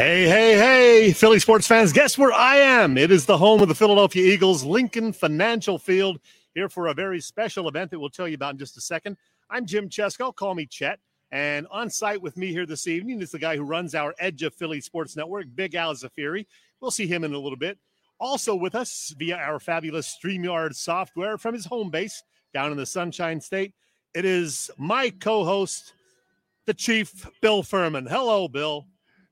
Hey, hey, hey, Philly sports fans, guess where I am? It is the home of the Philadelphia Eagles, Lincoln Financial Field, here for a very special event that we'll tell you about in just a second. I'm Jim Chesko, call me Chet. And on site with me here this evening is the guy who runs our Edge of Philly Sports Network, Big Al Zaffiri. We'll see him in a little bit. Also with us via our fabulous StreamYard software from his home base down in the Sunshine State, it is my co host, the Chief, Bill Furman. Hello, Bill.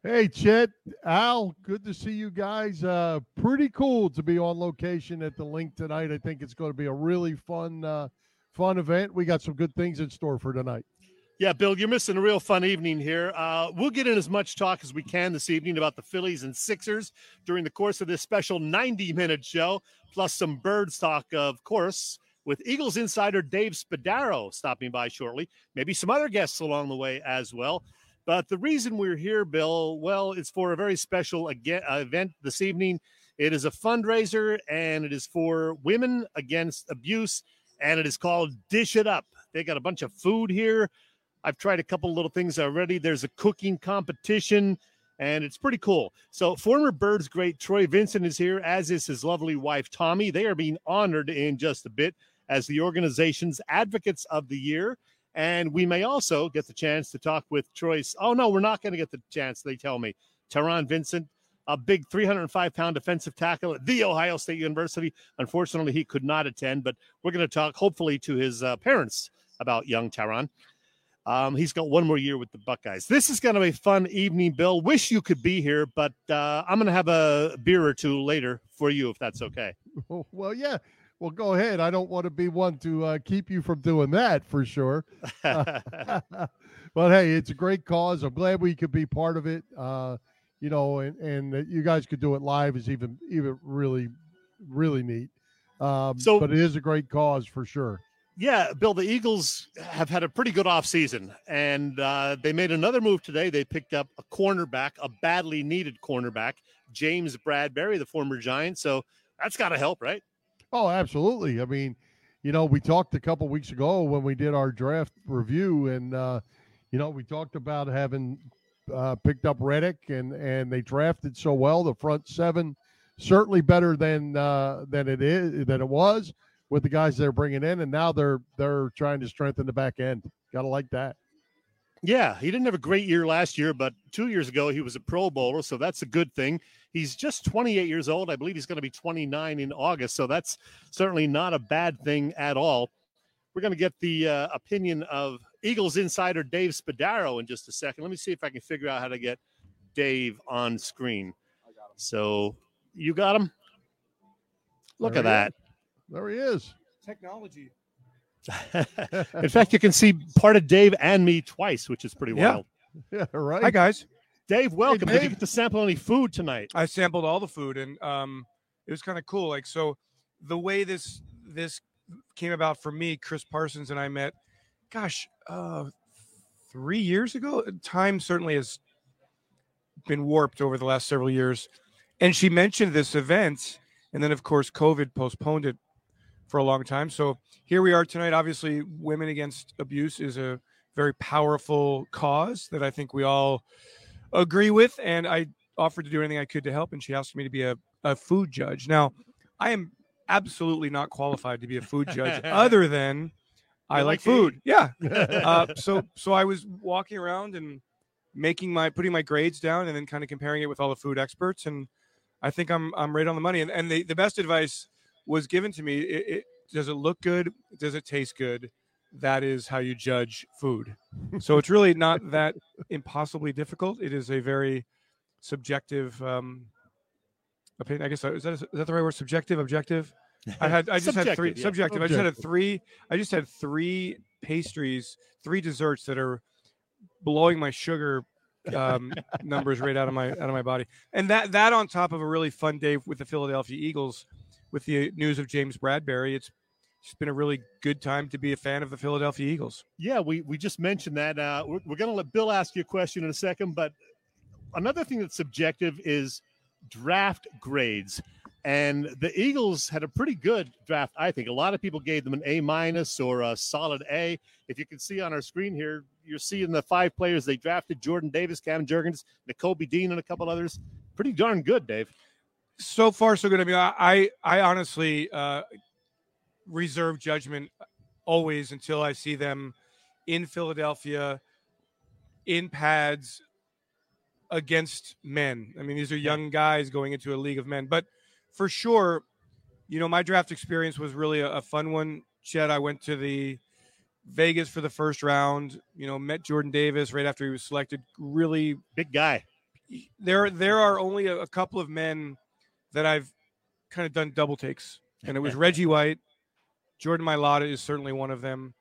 Hey, Chet, Al, good to see you guys. Uh, pretty cool to be on location at the Linc tonight. I think it's going to be a really fun, uh, fun event. We got some good things in store for tonight. Yeah, Bill, you're missing a real fun evening here. Uh, we'll get in as much talk as we can this evening about the Phillies and Sixers during the course of this special 90 minute show, plus some birds talk, of course, with Eagles insider Dave Spadaro stopping by shortly. Maybe some other guests along the way as well. But the reason we're here, Bill, well, it's for a very special uh, event this evening. It is a fundraiser and it is for women against abuse, and it is called Dish It Up. They got a bunch of food here I've tried a couple little things already. There's a cooking competition, and it's pretty cool. So, former Birds great Troy Vincent is here, as is his lovely wife, Tommi. They are being honored in just a bit as the organization's Advocates of the Year. And we may also get the chance to talk with Troy's. Oh, no, we're not going to get the chance, they tell me. Taron Vincent, a big 305 pound defensive tackle at The Ohio State University. Unfortunately, he could not attend, but we're going to talk hopefully to his uh, parents about young Taron. Um, he's got one more year with the Buckeyes. This is going to be a fun evening, Bill. Wish you could be here, but uh, I'm going to have a beer or two later for you if that's okay. Well, yeah. Well, go ahead. I don't want to be one to uh, keep you from doing that for sure. but hey, it's a great cause. I'm glad we could be part of it. Uh, you know, and, and you guys could do it live is even even really really neat. Um, so, but it is a great cause for sure. Yeah, Bill, the Eagles have had a pretty good offseason, and uh, they made another move today. They picked up a cornerback, a badly needed cornerback, James Bradberry, the former Giant. So that's got to help, right? Oh, absolutely. I mean, you know, we talked a couple weeks ago when we did our draft review, and, uh, you know, we talked about having uh, picked up Reddick, and, and they drafted so well. The front seven certainly better than uh, than it is than it was with the guys they're bringing in, and now they're they're trying to strengthen the back end. Got to like that. Yeah, he didn't have a great year last year, but two years ago he was a Pro Bowler, so that's a good thing. He's just 28 years old. I believe he's going to be 29 in August, so that's certainly not a bad thing at all. We're going to get the uh, opinion of Eagles insider Dave Spadaro in just a second. Let me see if I can figure out how to get Dave on screen. So you got him. Look there at that. Is. There he is. Technology. In fact, you can see part of Dave and me twice, which is pretty yeah. wild. Yeah, right. Hi guys. Dave, welcome. Hey, Dave. Did you get to sample any food tonight? I sampled all the food, and um, it was kind of cool. Like so, the way this this came about for me, Chris Parsons and I met. Gosh, uh, three years ago. Time certainly has been warped over the last several years, and she mentioned this event, and then of course COVID postponed it for a long time. So here we are tonight. Obviously, women against abuse is a very powerful cause that I think we all agree with. And I offered to do anything I could to help. And she asked me to be a, a food judge. Now, I am absolutely not qualified to be a food judge other than I like, food. Yeah. Uh, so so I was walking around and making my putting my grades down and then kind of comparing it with all the food experts and I think I'm I'm right on the money and, and the, the best advice was given to me. It, it, does it look good? Does it taste good? That is how you judge food. so it's really not that impossibly difficult. It is a very subjective um, opinion. I guess uh, is that is that the right word? Subjective, objective. I had I just had three yeah. subjective. Objective. I just had three. I just had three pastries, three desserts that are blowing my sugar um, numbers right out of my out of my body. And that that on top of a really fun day with the Philadelphia Eagles with the news of James Bradberry. It's it's been a really good time to be a fan of the Philadelphia Eagles. Yeah, we, we just mentioned that. Uh, we're, we're going to let Bill ask you a question in a second, but another thing that's subjective is draft grades. And the Eagles had a pretty good draft, I think. A lot of people gave them an A minus or a solid A. If you can see on our screen here, you're seeing the five players they drafted Jordan Davis, Cam Jurgens, Nakobe Dean, and a couple others. Pretty darn good, Dave. So far, so good. I mean, I, I honestly uh, reserve judgment always until I see them in Philadelphia in pads against men. I mean, these are young guys going into a league of men, but for sure, you know, my draft experience was really a, a fun one. Chet, I went to the Vegas for the first round. You know, met Jordan Davis right after he was selected. Really big guy. There, there are only a, a couple of men that I've kind of done double takes, and it was Reggie White. Jordan Mailata is certainly one of them.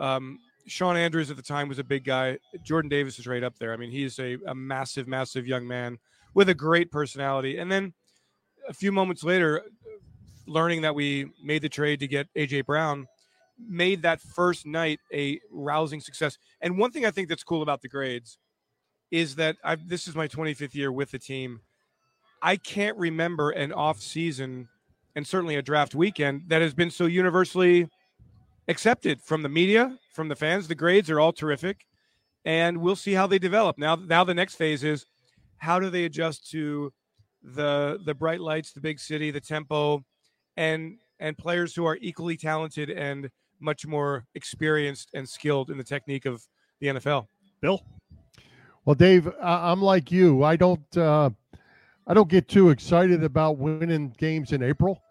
Um, Shawn Andrews at the time was a big guy. Jordan Davis is right up there. I mean, he's a, a massive, massive young man with a great personality. And then a few moments later, learning that we made the trade to get AJ Brown made that first night a rousing success. And one thing I think that's cool about the grades is that I've, this is my 25th year with the team. I can't remember an off season and certainly a draft weekend that has been so universally accepted from the media, from the fans. The grades are all terrific, and we'll see how they develop. Now, now the next phase is how do they adjust to the the bright lights, the big city, the tempo, and and players who are equally talented and much more experienced and skilled in the technique of the NFL. Bill, well, Dave, I'm like you. I don't uh, I don't get too excited about winning games in April.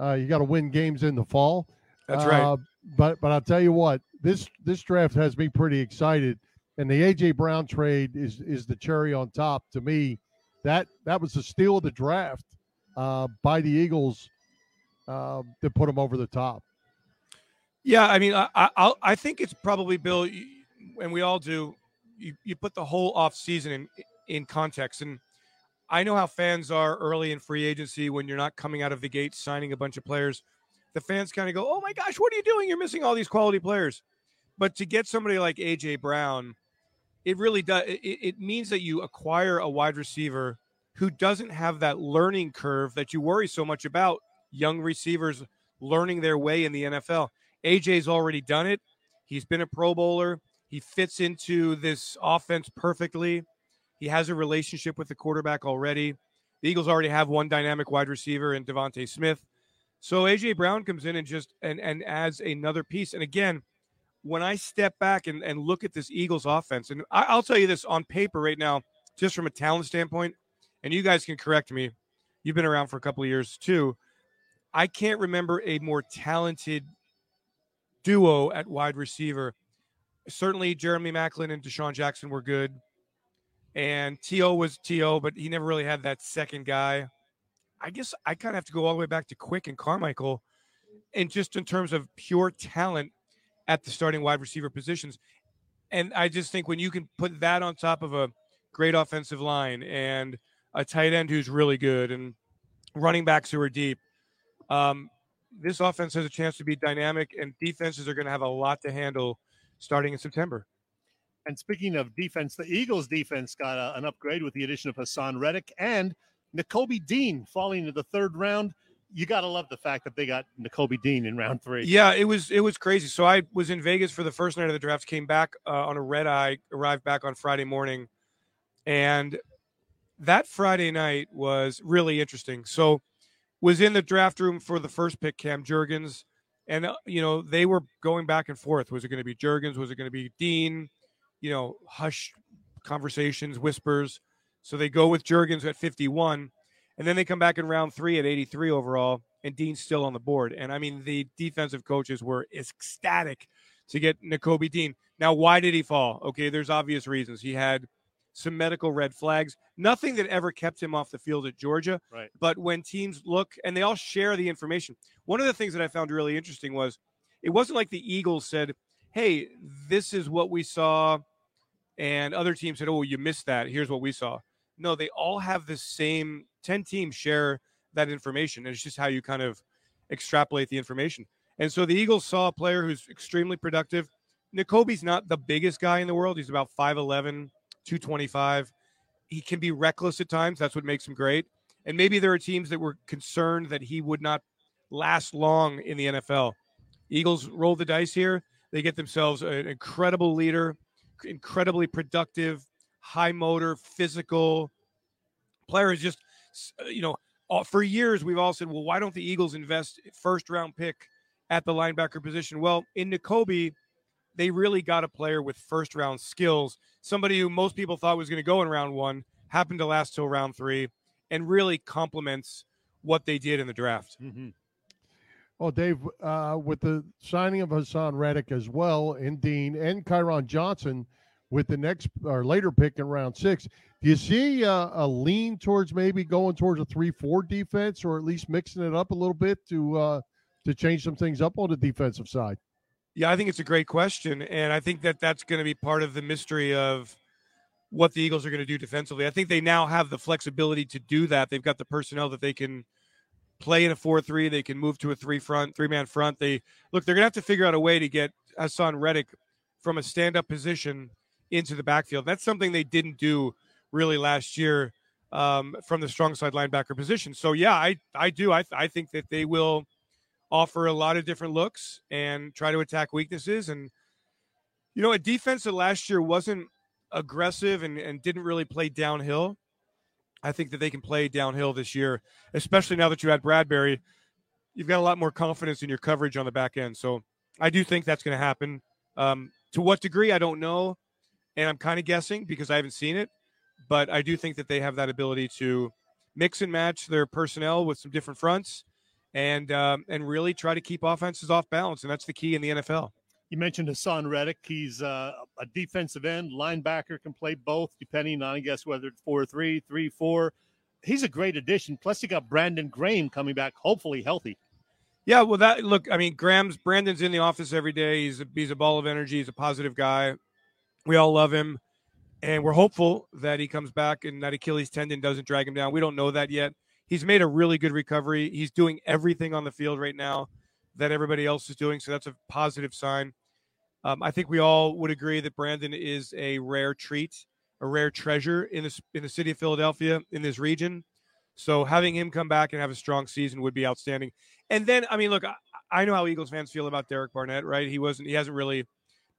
Uh, you got to win games in the fall. That's right. Uh, but but I'll tell you what, this this draft has me pretty excited, and the AJ Brown trade is is the cherry on top to me. That that was the steal of the draft uh, by the Eagles uh, that put them over the top. Yeah, I mean, I I, I think it's probably Bill, and we all do. You you put the whole off season in in context, and I know how fans are early in free agency when you're not coming out of the gate signing a bunch of players the fans kind of go, "Oh my gosh, what are you doing? You're missing all these quality players." But to get somebody like AJ Brown, it really does. It, it means that you acquire a wide receiver who doesn't have that learning curve that you worry so much about. Young receivers learning their way in the NFL. AJ's already done it. He's been a Pro Bowler. He fits into this offense perfectly. He has a relationship with the quarterback already. The Eagles already have one dynamic wide receiver in DeVonta Smith. So AJ Brown comes in and just and and adds another piece. And again, when I step back and, and look at this Eagles offense, and I, I'll tell you this on paper right now, just from a talent standpoint, and you guys can correct me. You've been around for a couple of years too. I can't remember a more talented duo at wide receiver. Certainly, Jeremy Maclin and DeSean Jackson were good, and T.O. was T.O., but he never really had that second guy. I guess I kind of have to go all the way back to Quick and Carmichael, and just in terms of pure talent at the starting wide receiver positions. And I just think when you can put that on top of a great offensive line and a tight end who's really good and running backs who are deep, um, this offense has a chance to be dynamic, and defenses are going to have a lot to handle starting in September. And speaking of defense, the Eagles' defense got a, an upgrade with the addition of Haason Reddick and Nakobe Dean falling to the third round. You got to love the fact that they got Nakobe Dean in round three. Yeah, it was it was crazy. So I was in Vegas for the first night of the draft. Came back uh, on a red eye. Arrived back on Friday morning, and that Friday night was really interesting. So was in the draft room for the first pick, Cam Jurgens, and uh, you know they were going back and forth. Was it going to be Jurgens? Was it going to be Dean? You know, hush conversations, whispers. So they go with Jurgens at 51, and then they come back in round three at 83 overall, and Dean's still on the board. And I mean, the defensive coaches were ecstatic to get Nakobe Dean. Now, why did he fall? Okay, there's obvious reasons. He had some medical red flags, nothing that ever kept him off the field at Georgia. Right. But when teams look and they all share the information, one of the things that I found really interesting was it wasn't like the Eagles said, Hey, this is what we saw. And other teams said, Oh, you missed that. Here's what we saw. No, they all have the same 10 teams share that information. And it's just how you kind of extrapolate the information. And so the Eagles saw a player who's extremely productive. Nakobe's not the biggest guy in the world. He's about 5'11, 225. He can be reckless at times. That's what makes him great. And maybe there are teams that were concerned that he would not last long in the NFL. Eagles roll the dice here. They get themselves an incredible leader, incredibly productive, high motor, physical player. Is just, you know, for years we've all said, well, why don't the Eagles invest first round pick at the linebacker position? Well, in Nakobe, they really got a player with first round skills, somebody who most people thought was going to go in round one, happened to last till round three, and really complements what they did in the draft. Mm-hmm. Well, Dave, uh, with the signing of Haason Reddick as well, and Dean and Kyron Johnson with the next or later pick in round six, do you see uh, a lean towards maybe going towards a three-four defense, or at least mixing it up a little bit to uh, to change some things up on the defensive side? Yeah, I think it's a great question, and I think that that's going to be part of the mystery of what the Eagles are going to do defensively. I think they now have the flexibility to do that. They've got the personnel that they can play in a 4-3, they can move to a three front, three-man front. They look, they're going to have to figure out a way to get Haason Reddick from a stand-up position into the backfield. That's something they didn't do really last year um, from the strong side linebacker position. So yeah, I I do I I think that they will offer a lot of different looks and try to attack weaknesses and you know a defense that last year wasn't aggressive and, and didn't really play downhill. I think that they can play downhill this year, especially now that you had Bradberry. You've got a lot more confidence in your coverage on the back end. So I do think that's going to happen. Um, to what degree, I don't know. And I'm kind of guessing because I haven't seen it. But I do think that they have that ability to mix and match their personnel with some different fronts and um, and really try to keep offenses off balance. And that's the key in the NFL. You mentioned Haason Reddick. He's uh, a defensive end, linebacker, can play both, depending on, I guess, whether it's 4 3, 3 4. He's a great addition. Plus, you got Brandon Graham coming back, hopefully healthy. Yeah, well, that look, I mean, Graham's Brandon's in the office every day. He's a, he's a ball of energy. He's a positive guy. We all love him, and we're hopeful that he comes back and that Achilles tendon doesn't drag him down. We don't know that yet. He's made a really good recovery. He's doing everything on the field right now that everybody else is doing. So that's a positive sign. Um, I think we all would agree that Brandon is a rare treat, a rare treasure in the in the city of Philadelphia in this region. So having him come back and have a strong season would be outstanding. And then, I mean, look, I, I know how Eagles fans feel about Derek Barnett, right? He wasn't, he hasn't really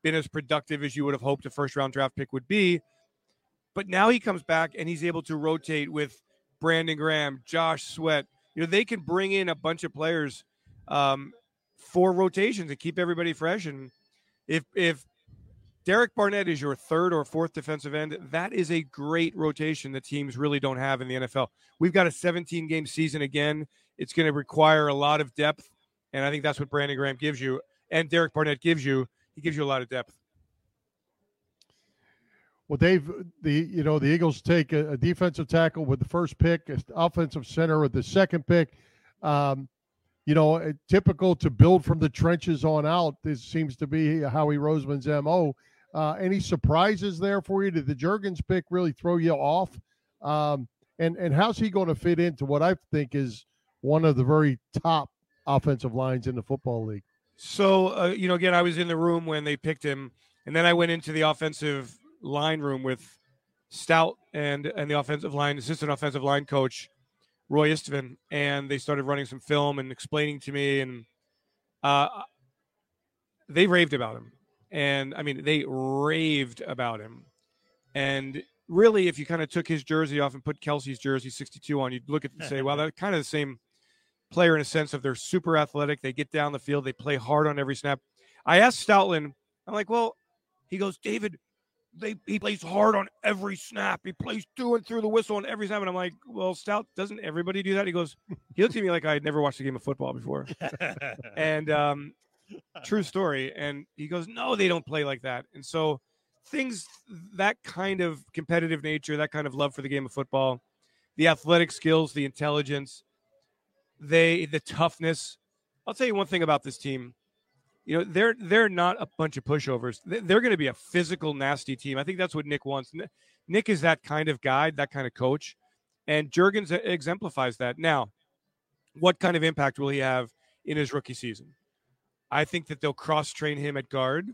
been as productive as you would have hoped a first round draft pick would be. But now he comes back and he's able to rotate with Brandon Graham, Josh Sweat. You know, they can bring in a bunch of players um, for rotations and keep everybody fresh. And if if Derek Barnett is your third or fourth defensive end, that is a great rotation that teams really don't have in the NFL. We've got a 17 game season again. It's going to require a lot of depth, and I think that's what Brandon Graham gives you, and Derek Barnett gives you. He gives you a lot of depth. Well, Dave, the you know the Eagles take a, a defensive tackle with the first pick, offensive center with the second pick. Um, you know, typical to build from the trenches on out. This seems to be Howie Roseman's mo. Uh, any surprises there for you? Did the Jurgens pick really throw you off? Um, and and how's he going to fit into what I think is one of the very top offensive lines in the football league? So, uh, you know, again, I was in the room when they picked him, and then I went into the offensive line room with Stout and and the offensive line assistant offensive line coach Roy Istvan, and they started running some film and explaining to me, and uh, they raved about him, and I mean they raved about him, and really, if you kind of took his jersey off and put Kelce's jersey 62 on, you'd look at it and say, "Wow, that's kind of the same player in a sense of they're super athletic, they get down the field, they play hard on every snap." I asked Stoutland, I'm like, "Well," he goes, "David." They he plays hard on every snap. He plays through and through the whistle on every snap. And I'm like, well, Stout, doesn't everybody do that? He goes, he looks at me like I had never watched a game of football before. and um, true story. And he goes, no, they don't play like that. And so things that kind of competitive nature, that kind of love for the game of football, the athletic skills, the intelligence, they the toughness. I'll tell you one thing about this team you know they're they're not a bunch of pushovers. They're going to be a physical nasty team. I think that's what nick wants. Nick is that kind of guy that kind of coach and jurgens exemplifies that. Now what kind of impact will he have in his rookie season? I think that they'll cross train him at guard.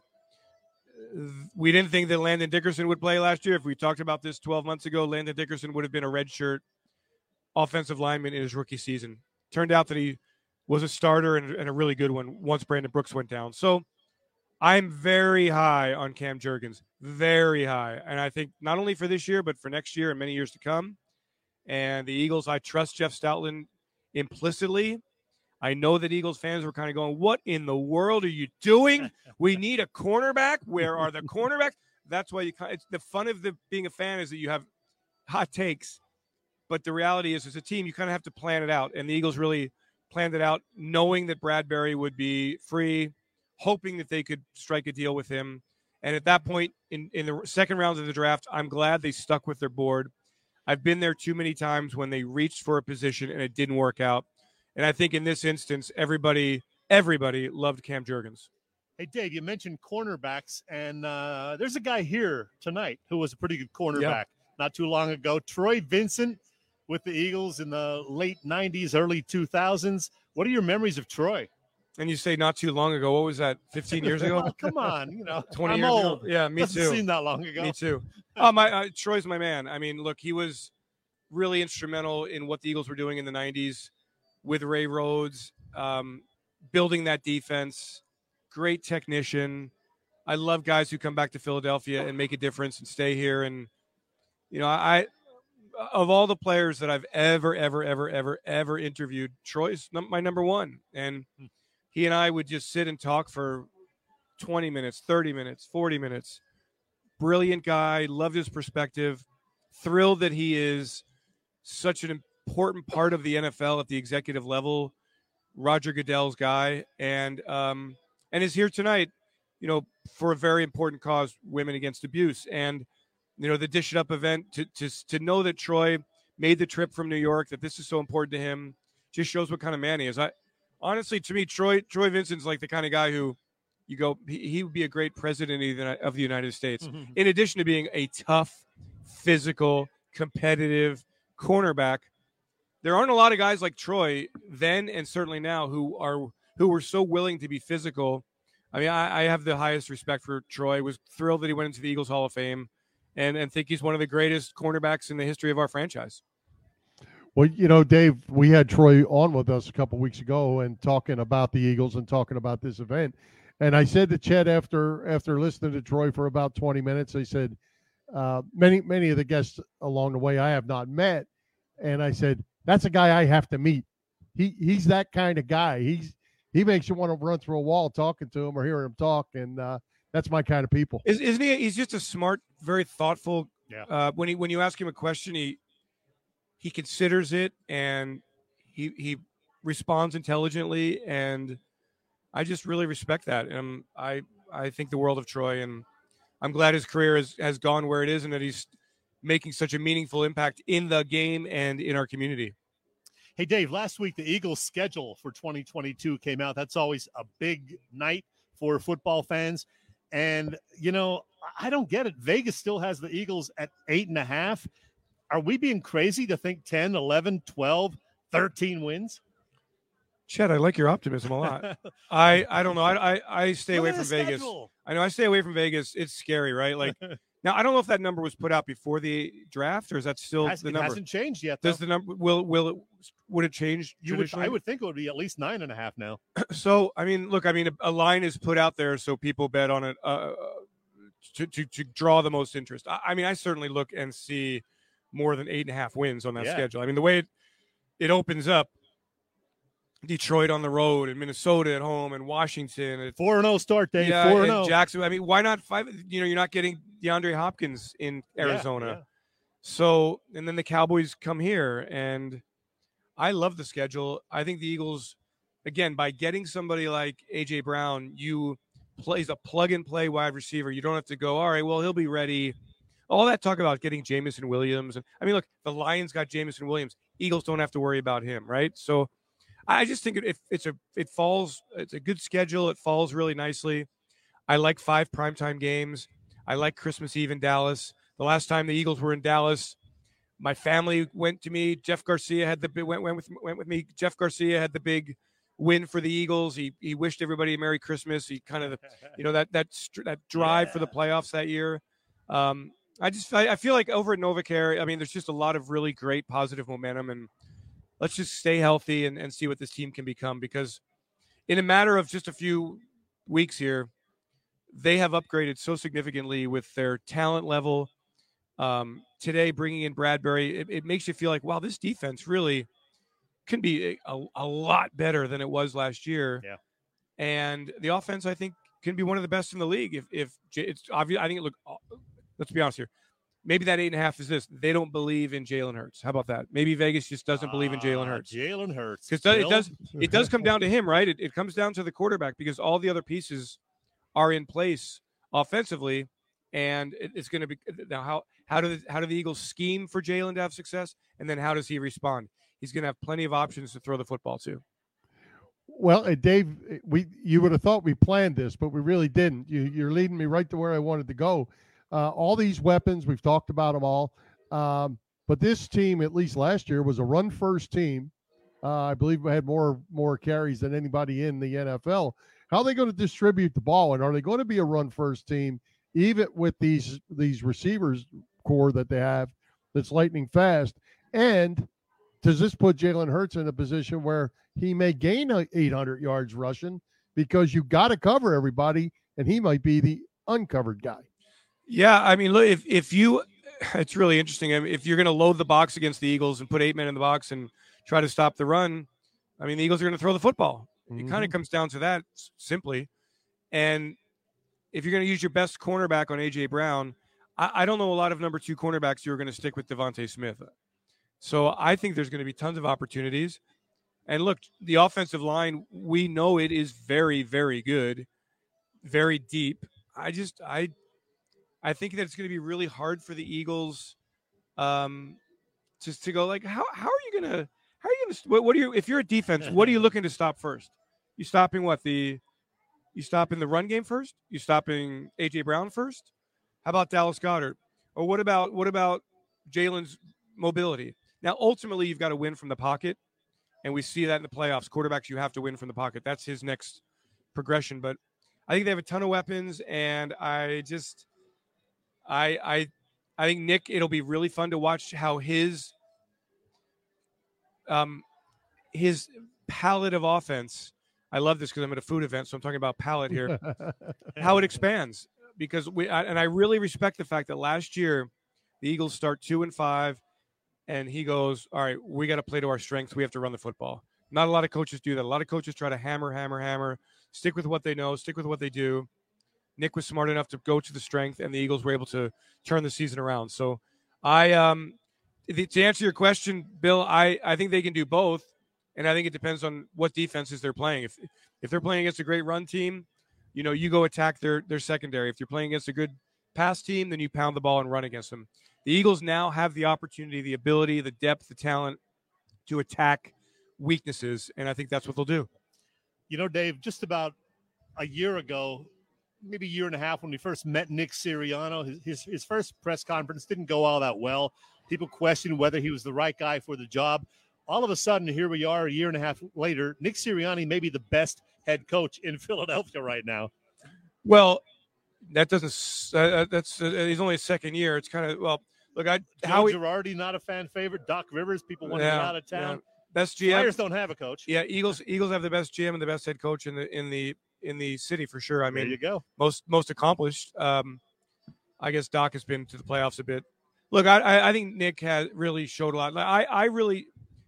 We didn't think that landon dickerson would play last year. If we talked about this 12 months ago landon dickerson would have been a redshirt offensive lineman in his rookie season. Turned out that he was a starter and, and a really good one once Brandon Brooks went down. So I'm very high on Cam Jurgens, very high. And I think not only for this year, but for next year and many years to come. And the Eagles, I trust Jeff Stoutland implicitly. I know that Eagles fans were kind of going, What in the world are you doing? We need a cornerback. Where are the cornerbacks? That's why you it's the fun of the being a fan is that you have hot takes. But the reality is, as a team, you kind of have to plan it out. And the Eagles really planned it out, knowing that Bradberry would be free, hoping that they could strike a deal with him. And at that point, in, in the second round of the draft, I'm glad they stuck with their board. I've been there too many times when they reached for a position and it didn't work out. And I think in this instance, everybody, everybody loved Cam Jurgens. Hey, Dave, you mentioned cornerbacks, and uh, there's a guy here tonight who was a pretty good cornerback yeah. not too long ago. Troy Vincent with the Eagles in the late 90s, early 2000s. What are your memories of Troy? And you say not too long ago. What was that? 15 years ago? Come on, you know, 20 I'm years old. ago. Yeah, me Doesn't too. Seem that long ago. Me too. Oh, my uh, Troy's my man. I mean, look, he was really instrumental in what the Eagles were doing in the 90s with Ray Rhodes, um, building that defense. Great technician. I love guys who come back to Philadelphia and make a difference and stay here. And you know, I of all the players that I've ever, ever, ever, ever, ever interviewed, Troy's my number one. And hmm. he and I would just sit and talk for 20 minutes, 30 minutes, 40 minutes. Brilliant guy, loved his perspective. Thrilled that he is such an important part of the NFL at the executive level. Roger Goodell's guy, and um, and is here tonight, you know, for a very important cause, women against abuse, and you know the Dish It Up event. To to to know that Troy made the trip from New York, that this is so important to him, just shows what kind of man he is. I honestly, to me, Troy Troy Vincent's like the kind of guy who you go, he, he would be a great president of the United States. Mm-hmm. In addition to being a tough, physical, competitive cornerback there aren't a lot of guys like Troy then and certainly now who are who were so willing to be physical. I mean, I, I, have the highest respect for Troy. Was thrilled that he went into the Eagles Hall of Fame, and and think he's one of the greatest cornerbacks in the history of our franchise. Well, you know, Dave, we had Troy on with us a couple weeks ago and talking about the Eagles and talking about this event. And I said to Chet after after listening to Troy for about twenty minutes, I said, uh, many many of the guests along the way I have not met, and I said that's a guy I have to meet. He he's that kind of guy. He's he makes you want to run through a wall talking to him or hearing him talk, and uh, that's my kind of people. Is, not he? He's just a smart, very thoughtful. Yeah. Uh, when he when you ask him a question, he he considers it and he he responds intelligently, and I just really respect that. And I I think the world of Troy, and I'm glad his career has has gone where it is, and that he's making such a meaningful impact in the game and in our community. Hey, Dave, last week the Eagles' schedule for 2022 came out. That's always a big night for football fans. And, you know, I don't get it. Vegas still has the Eagles at eight and a half. Are we being crazy to think 10, 11, 12, 13 wins? Chet, I like your optimism a lot. I I don't know. I I, I stay away from Vegas. I know I stay away from Vegas. It's scary, right? Like now, I don't know if that number was put out before the draft, or is that still Has, the number? It hasn't changed yet. Though. Does the number will will it would it change? You would, I would think it would be at least nine and a half now. so, I mean, look, I mean, a, a, line is put out there so people bet on it uh, uh, to, to to draw the most interest. I, I, mean, I certainly look and see more than eight and a half wins on that yeah. schedule. I mean, the way it, it opens up Detroit on the road and Minnesota at home and Washington. At, 4 0 start, Dave. Yeah, 4 0. Jackson. I mean, why not five? You know, you're not getting DeAndre Hopkins in Arizona. Yeah, yeah. So, and then the Cowboys come here. And I love the schedule. I think the Eagles, again, by getting somebody like A.J. Brown, you plays a plug and play wide receiver. You don't have to go, all right, well, he'll be ready. All that talk about getting Jameson Williams. And I mean, look, the Lions got Jameson Williams. Eagles don't have to worry about him, right? So, I just think it, it's a it falls it's a good schedule. It falls really nicely. I like five primetime games. I like Christmas Eve in Dallas. The last time the Eagles were in Dallas, my family went to me. Jeff Garcia had the went went with went with me. Jeff Garcia had the big win for the Eagles. He he wished everybody a Merry Christmas. He kind of you know that that that drive yeah. for the playoffs that year. Um, I just I, I feel like over at NovaCare, I mean, there's just a lot of really great positive momentum and let's just stay healthy and, and see what this team can become because in a matter of just a few weeks here, they have upgraded so significantly with their talent level. Um, today, bringing in Bradberry, it, it, makes you feel like, wow, this defense really can be a, a lot better than it was last year. Yeah. And the offense, I think, can be one of the best in the league. If if it's obvious, I think it look. Let's be honest here. Maybe that eight and a half is this. They don't believe in Jalen Hurts. How about that? Maybe Vegas just doesn't believe in Jalen Ah, Hurts. Jalen Hurts. Because it does it does come down to him, right? It, it comes down to the quarterback because all the other pieces are in place offensively, and it, it's going to be now how how do the, how do the Eagles scheme for Jalen to have success, and then how does he respond? He's going to have plenty of options to throw the football to. Well, uh, Dave, uh, we you would have thought we planned this, but we really didn't. You, you're leading me right to where I wanted to go. Uh, all these weapons, we've talked about them all. Um, but this team, at least last year, was a run first team. Uh, I believe we had more more carries than anybody in the NFL. How are they going to distribute the ball, and are they going to be a run first team, even with these these receivers core that they have that's lightning fast? And does this put Jalen Hurts in a position where he may gain 800 yards rushing because you got to cover everybody, and he might be the uncovered guy? Yeah, I mean, look, if if you, it's really interesting. I mean, if you're going to load the box against the Eagles and put eight men in the box and try to stop the run, I mean, the Eagles are going to throw the football. It kind of mm-hmm. comes down to that simply. And if you're going to use your best cornerback on AJ Brown, I, I don't know a lot of number two cornerbacks who are going to stick with DeVonta Smith. So I think there's going to be tons of opportunities. And look, the offensive line, we know it is very, very good, very deep. I just, I, I think that it's going to be really hard for the Eagles, um, just to go like, how, how are you going to, how are you to, what, what are you, if you're a defense, what are you looking to stop first? You stopping what the, you stopping the run game first? You stopping AJ Brown first? How about Dallas Goedert? Or what about what about Jalen's mobility? Now, ultimately, you've got to win from the pocket, and we see that in the playoffs. Quarterbacks, you have to win from the pocket. That's his next progression. But I think they have a ton of weapons, and I just, I, I, I think Nick. It'll be really fun to watch how his, um, his palette of offense. I love this because I'm at a food event, so I'm talking about palette here how it expands because we I, and I really respect the fact that last year the Eagles start two and five, and he goes, "All right, we got to play to our strengths. We have to run the football." Not a lot of coaches do that. A lot of coaches try to hammer, hammer, hammer, stick with what they know, stick with what they do. Nick was smart enough to go to the strength, and the Eagles were able to turn the season around. So, I um, the, to answer your question, Bill, I I think they can do both, and I think it depends on what defenses they're playing. If if they're playing against a great run team, you know, you go attack their their secondary. If you're playing against a good pass team, then you pound the ball and run against them. The Eagles now have the opportunity, the ability, the depth, the talent to attack weaknesses, and I think that's what they'll do. You know, Dave, just about a year ago, maybe a year and a half, when we first met Nick Sirianni, his, his, his first press conference didn't go all that well. People questioned whether he was the right guy for the job. All of a sudden, here we are a year and a half later. Nick Sirianni may be the best head coach in Philadelphia right now. Well, that doesn't. Uh, that's uh, he's only a second year. It's kind of well. Look, I Joe how he, Girardi, not a fan favorite. Doc Rivers, people want to get out of town. best GM. Flyers don't have a coach. Yeah, Eagles. Eagles have the best GM and the best head coach in the in the in the city for sure. I mean, there you go. most most accomplished. Um, I guess Doc has been to the playoffs a bit. Look, I I, I think Nick has really showed a lot. I I really,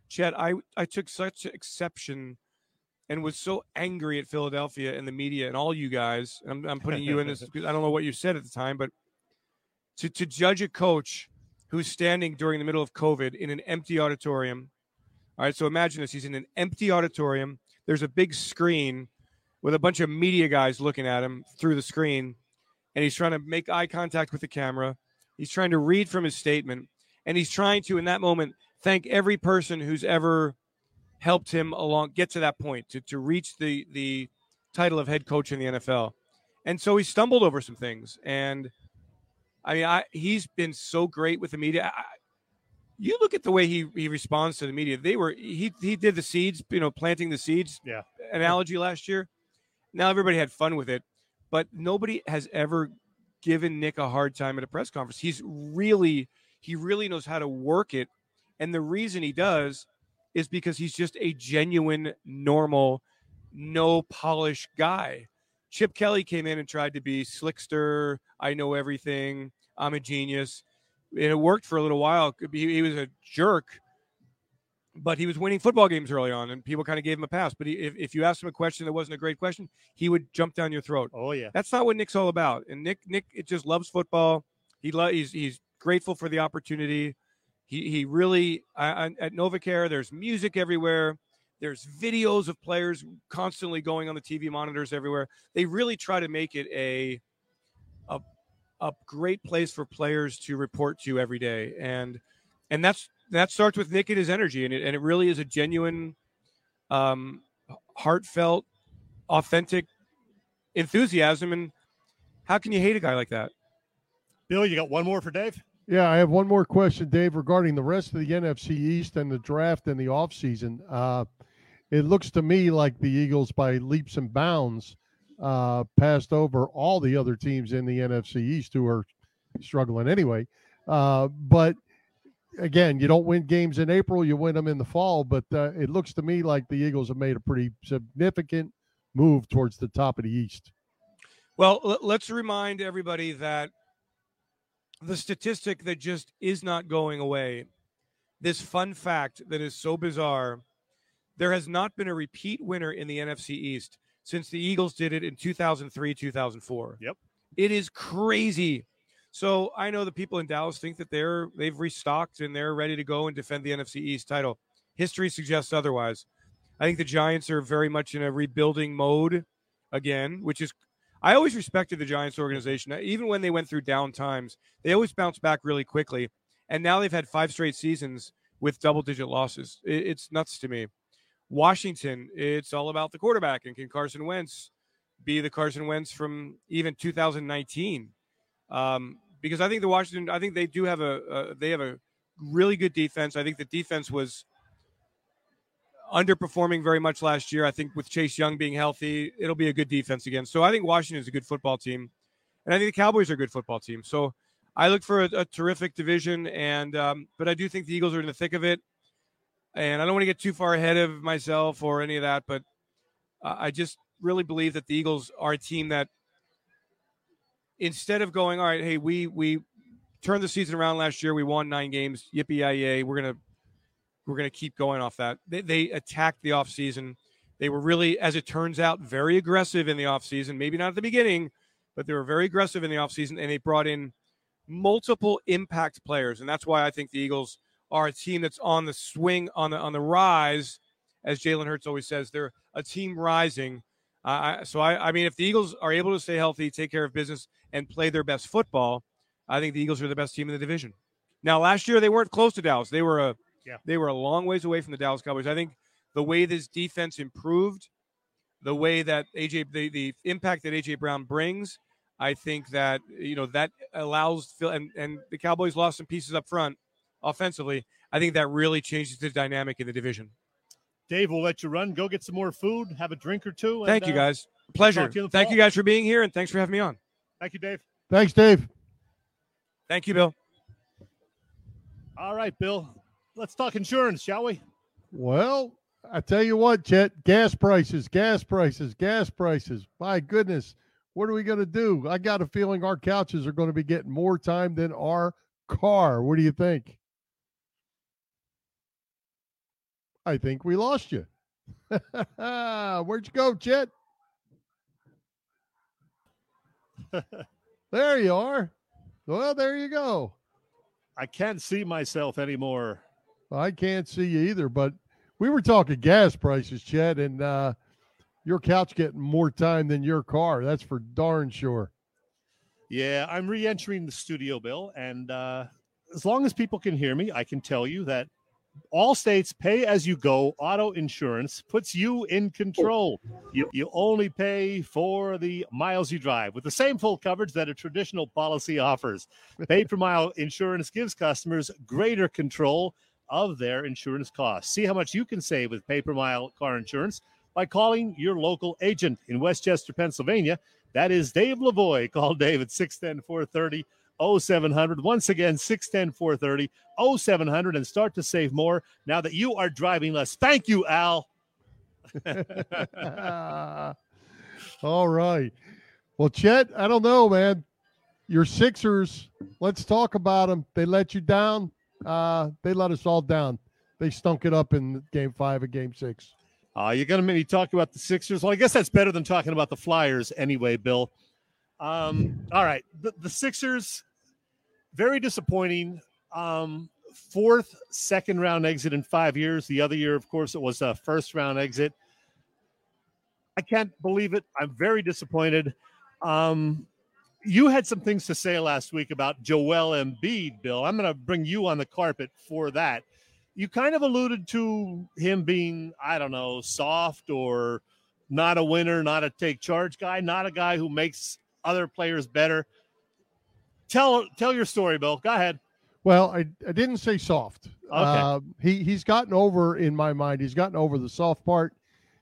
Chet, I I took such exception and was so angry at Philadelphia and the media and all you guys. I'm I'm putting you in this. because I don't know what you said at the time, but to to judge a coach who's standing during the middle of COVID in an empty auditorium. All right, so imagine this: he's in an empty auditorium. There's a big screen with a bunch of media guys looking at him through the screen, and he's trying to make eye contact with the camera. He's trying to read from his statement, and he's trying to, in that moment, thank every person who's ever helped him along get to that point to, to reach the the title of head coach in the NFL. And so he stumbled over some things. And I mean, I he's been so great with the media. I, you look at the way he he responds to the media. They were he he did the seeds, you know, planting the seeds Yeah. analogy last year. Now everybody had fun with it, but nobody has ever given Nick a hard time at a press conference. He's really he really knows how to work it, and the reason he does is because he's just a genuine, normal, no polish guy. Chip Kelly came in and tried to be slickster. I know everything. I'm a genius. And it worked for a little while. He, he was a jerk, but he was winning football games early on, and people kind of gave him a pass. But he, if, if you asked him a question that wasn't a great question, he would jump down your throat. Oh yeah. That's not what Nick's all about. And Nick, Nick, it just loves football. He lo- he's he's grateful for the opportunity. He he really I, I, at NovaCare. There's music everywhere. There's videos of players constantly going on the TV monitors everywhere. They really try to make it a a a great place for players to report to every day, and and that's that starts with Nick and his energy, and it and it really is a genuine, um, heartfelt, authentic enthusiasm. And how can you hate a guy like that? Bill, you got one more for Dave? Yeah, I have one more question, Dave, regarding the rest of the NFC East and the draft and the offseason. Uh, it looks to me like the Eagles, by leaps and bounds, uh, passed over all the other teams in the NFC East who are struggling anyway. Uh, but again, you don't win games in April, you win them in the fall. But uh, it looks to me like the Eagles have made a pretty significant move towards the top of the East. Well, l- let's remind everybody that the statistic that just is not going away, this fun fact that is so bizarre, there has not been a repeat winner in the NFC East since the Eagles did it in 2003, 2004. Yep. It is crazy. So I know the people in Dallas think that they're they've restocked and they're ready to go and defend the NFC East title. History suggests otherwise. I think the Giants are very much in a rebuilding mode again, which is I always respected the Giants organization. Even when they went through down times, they always bounced back really quickly. And now they've had five straight seasons with double digit losses. It's nuts to me. Washington, it's all about the quarterback. And can Carson Wentz be the Carson Wentz from even 2019? Um, because I think the Washington, I think they do have a, they have a really good defense. I think the defense was underperforming very much last year. I think with Chase Young being healthy, it'll be a good defense again. So I think Washington is a good football team, and I think the Cowboys are a good football team. So I look for a, a terrific division, and um, but I do think the Eagles are in the thick of it. And I don't want to get too far ahead of myself or any of that, but I just really believe that the Eagles are a team that instead of going, all right, hey, we we turned the season around last year, we won nine games, yippee we're gonna we're gonna keep going off that. They, they attacked the offseason. They were really, as it turns out, very aggressive in the offseason. Maybe not at the beginning, but they were very aggressive in the offseason, and they brought in multiple impact players, and that's why I think the Eagles are a team that's on the swing, on the on the rise, as Jalen Hurts always says. They're a team rising. Uh, so I, I mean, if the Eagles are able to stay healthy, take care of business, and play their best football, I think the Eagles are the best team in the division. Now, last year they weren't close to Dallas. They were a yeah. they were a long ways away from the Dallas Cowboys. I think the way this defense improved, the way that AJ the, the impact that AJ Brown brings, I think that you know that allows Phil and, and the Cowboys lost some pieces up front offensively. I think that really changes the dynamic in the division. Dave, we'll let you run. Go get some more food, have a drink or two. And, Thank you, uh, guys. Pleasure. you in the Thank fall. you guys for being here, and thanks for having me on. thank you, Dave. Thanks, Dave. Thank you, Bill. All right, Bill. Let's talk insurance, shall we? Well, I tell you what, Chet, gas prices, gas prices, gas prices. My goodness, what are we going to do? I got a feeling our couches are going to be getting more time than our car. What do you think? I think we lost you. Where'd you go, Chet? there you are. Well, there you go. I can't see myself anymore. I can't see you either, but we were talking gas prices, Chad, and uh, your couch getting more time than your car. That's for darn sure. Yeah, I'm re-entering the studio, Bill, and uh, as long as people can hear me, I can tell you that Allstate's pay as you go auto insurance puts you in control. You, you only pay for the miles you drive with the same full coverage that a traditional policy offers. Pay per mile insurance gives customers greater control of their insurance costs. See how much you can save with pay per mile car insurance by calling your local agent in West Chester, Pennsylvania. That is Dave Lavoy. Call Dave at 610 430 0700. Once again, 610 430 0700 and start to save more now that you are driving less. Thank you, Al. All right. Well, Chet, I don't know, man. Your Sixers, let's talk about them. They let you down. Uh, they let us all down. They stunk it up in game five and game six. Uh, you're going to make me talk about the Sixers. Well, I guess that's better than talking about the Flyers anyway, Bill. Um, all right. The, the Sixers, very disappointing. Um, fourth second round exit in five years. The other year, of course, it was a first round exit. I can't believe it. I'm very disappointed. Um, you had some things to say last week about Joel Embiid, Bill. I'm going to bring you on the carpet for that. You kind of alluded to him being, I don't know, soft or not a winner, not a take charge guy, not a guy who makes other players better. Tell tell your story, Bill. Go ahead. Well, I, I didn't say soft. Okay. Uh, he he's gotten over in my mind. He's gotten over the soft part.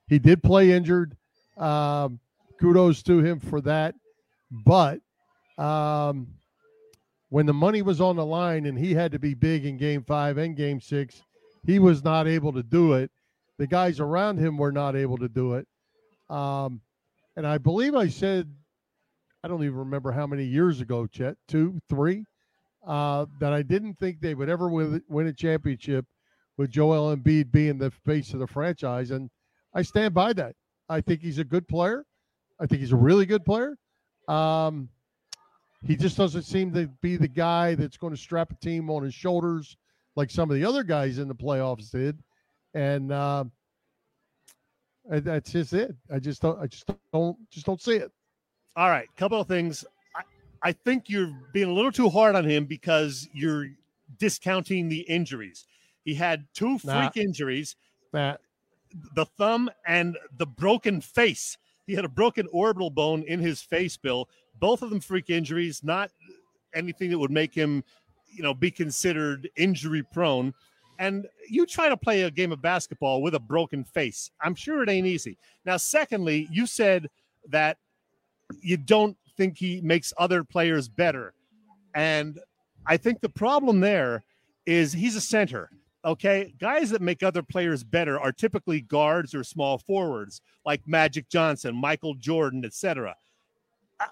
He did play injured. Um, kudos to him for that. But um, when the money was on the line and he had to be big in game five and game six, he was not able to do it. The guys around him were not able to do it. Um, and I believe I said, I don't even remember how many years ago, Chet, two, three, uh, that I didn't think they would ever win, win a championship with Joel Embiid being the face of the franchise. And I stand by that. I think he's a good player. I think he's a really good player. Um, he just doesn't seem to be the guy that's going to strap a team on his shoulders like some of the other guys in the playoffs did. And uh, that's just it. I just don't. I just don't. Just don't see it. All right, couple of things. I, I think you're being a little too hard on him because you're discounting the injuries. He had two freak Nah. injuries, Matt, the thumb and the broken face. He had a broken orbital bone in his face, Bill. Both of them freak injuries, not anything that would make him, you know, be considered injury prone. And you try to play a game of basketball with a broken face. I'm sure it ain't easy. Now, secondly, you said that you don't think he makes other players better. And I think the problem there is he's a center. Okay. Guys that make other players better are typically guards or small forwards like Magic Johnson, Michael Jordan, etc.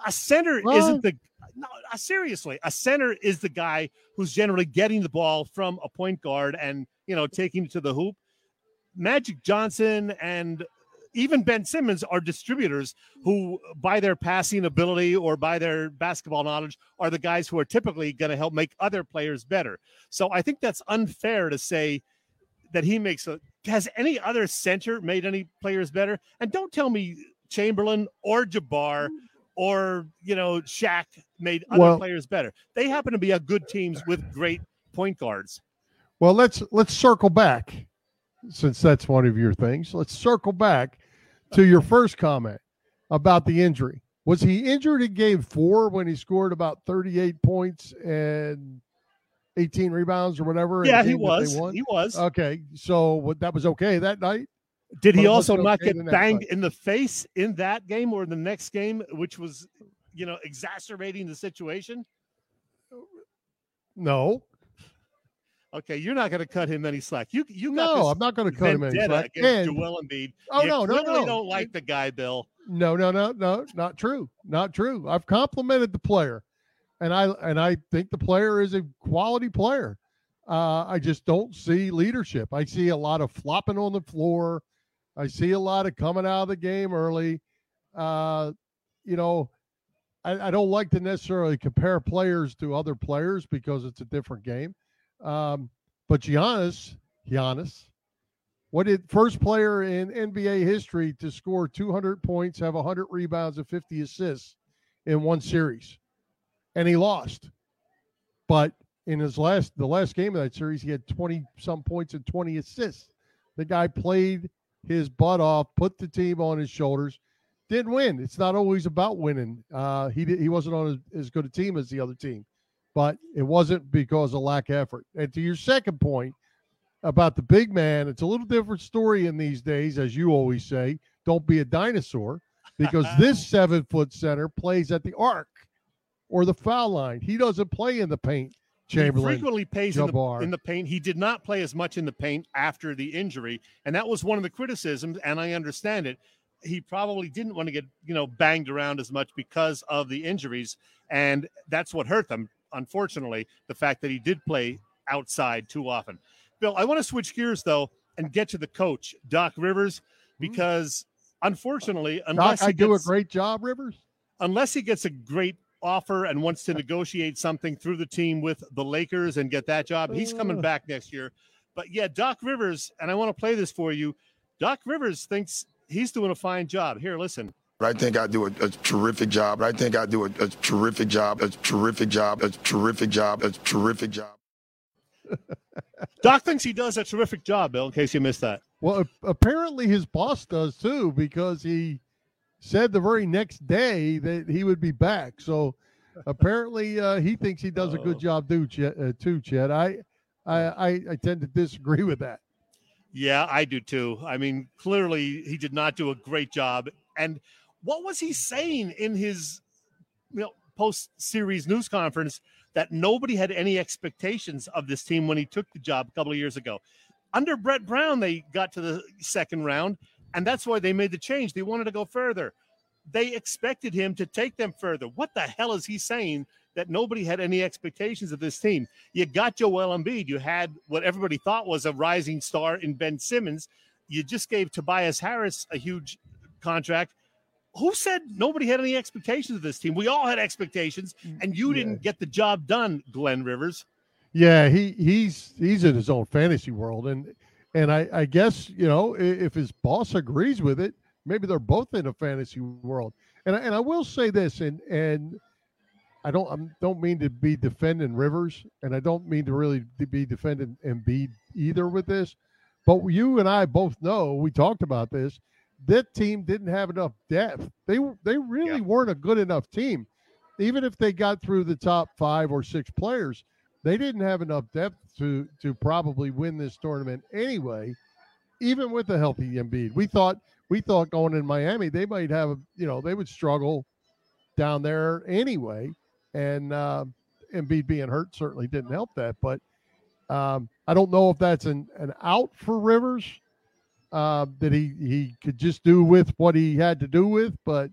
A, center Well- isn't the no, uh, seriously, a center is the guy who's generally getting the ball from a point guard and you know taking it to the hoop. Magic Johnson and even Ben Simmons are distributors who, by their passing ability or by their basketball knowledge, are the guys who are typically going to help make other players better. So I think that's unfair to say that he makes a. Has any other center made any players better? And don't tell me Chamberlain or Jabbar or you know Shaq made other Well- players better. They happen to be a good teams with great point guards. Well, let's let's circle back since that's one of your things. Let's circle back to your first comment about the injury. Was he injured in game 4 when he scored about 38 points and 18 rebounds or whatever? Yeah, he game that they was. He was. Okay, so what that was okay that night? Did he also okay get banged night. in the face in that game or the next game, which was, you know, exacerbating the situation? No. Okay, you're not going to cut him any slack. You you No, I'm not going to cut him any slack. And- Joel Embiid. Oh, you no, no, no. don't like the guy, Bill. No, no, no, no, not true. Not true. I've complimented the player, and I and I think the player is a quality player. Uh, I just don't see leadership. I see a lot of flopping on the floor. I see a lot of coming out of the game early. Uh, you know, I, I don't like to necessarily compare players to other players because it's a different game. Um, but Giannis, Giannis, what did first player in NBA history to score 200 points, have 100 rebounds, and 50 assists in one series? And he lost. But in his last the last game of that series, he had 20 some points and 20 assists. The guy played his butt off, put the team on his shoulders, didn't win. It's not always about winning. Uh, he he wasn't on as good a team as the other team, but it wasn't because of lack of effort. And to your second point about the big man, it's a little different story in these days, as you always say. Don't be a dinosaur, because this seven foot center plays at the arc or the foul line. He doesn't play in the paint. Chamberlain he frequently plays in the, in the paint. He did not play as much in the paint after the injury, and that was one of the criticisms. And I understand it. He probably didn't want to get you know banged around as much because of the injuries, and that's what hurt them. Unfortunately, the fact that he did play outside too often. Bill, I want to switch gears though and get to the coach, Doc Rivers, hmm. because unfortunately, unless Doc, he I do a great job, Rivers. unless he gets a great offer and wants to negotiate something through the team with the Lakers and get that job, he's coming back next year. But yeah, Doc Rivers, and I want to play this for you. Doc Rivers thinks he's doing a fine job. Here, listen. I think I do a, a terrific job. I think I do a, a terrific job, a terrific job, a terrific job, a terrific job. Doc thinks he does a terrific job, Bill, in case you missed that. Well, a- apparently his boss does too, because he said the very next day that he would be back. So apparently uh, he thinks he does a good job too, Chet. Uh, too, Chet. I, I, I, I tend to disagree with that. Yeah, I do too. I mean, clearly he did not do a great job. And what was he saying in his you know post series news conference that nobody had any expectations of this team when he took the job a couple of years ago? Under Brett Brown, they got to the second round, and that's why they made the change. They wanted to go further. They expected him to take them further. What the hell is he saying that nobody had any expectations of this team? You got Joel Embiid. You had what everybody thought was a rising star in Ben Simmons. You just gave Tobias Harris a huge contract. Who said nobody had any expectations of this team? We all had expectations, mm, and you Yeah. didn't get the job done, Glenn Rivers. Yeah, he he's he's in his own fantasy world, and and I I guess you know if his boss agrees with it, maybe they're both in a fantasy world. And I, and I will say this, and and I don't I don't mean to be defending Rivers, and I don't mean to really be defending Embiid either with this, but you and I both know we talked about this. That team didn't have enough depth. They they really Yeah. weren't a good enough team, even if they got through the top five or six players they didn't have enough depth to to probably win this tournament anyway, even with a healthy Embiid. We thought we thought going in Miami they might have a you know they would struggle down there anyway, and uh, Embiid being hurt certainly didn't help that. But um, I don't know if that's an an out for Rivers uh, that he he could just do with what he had to do with, but.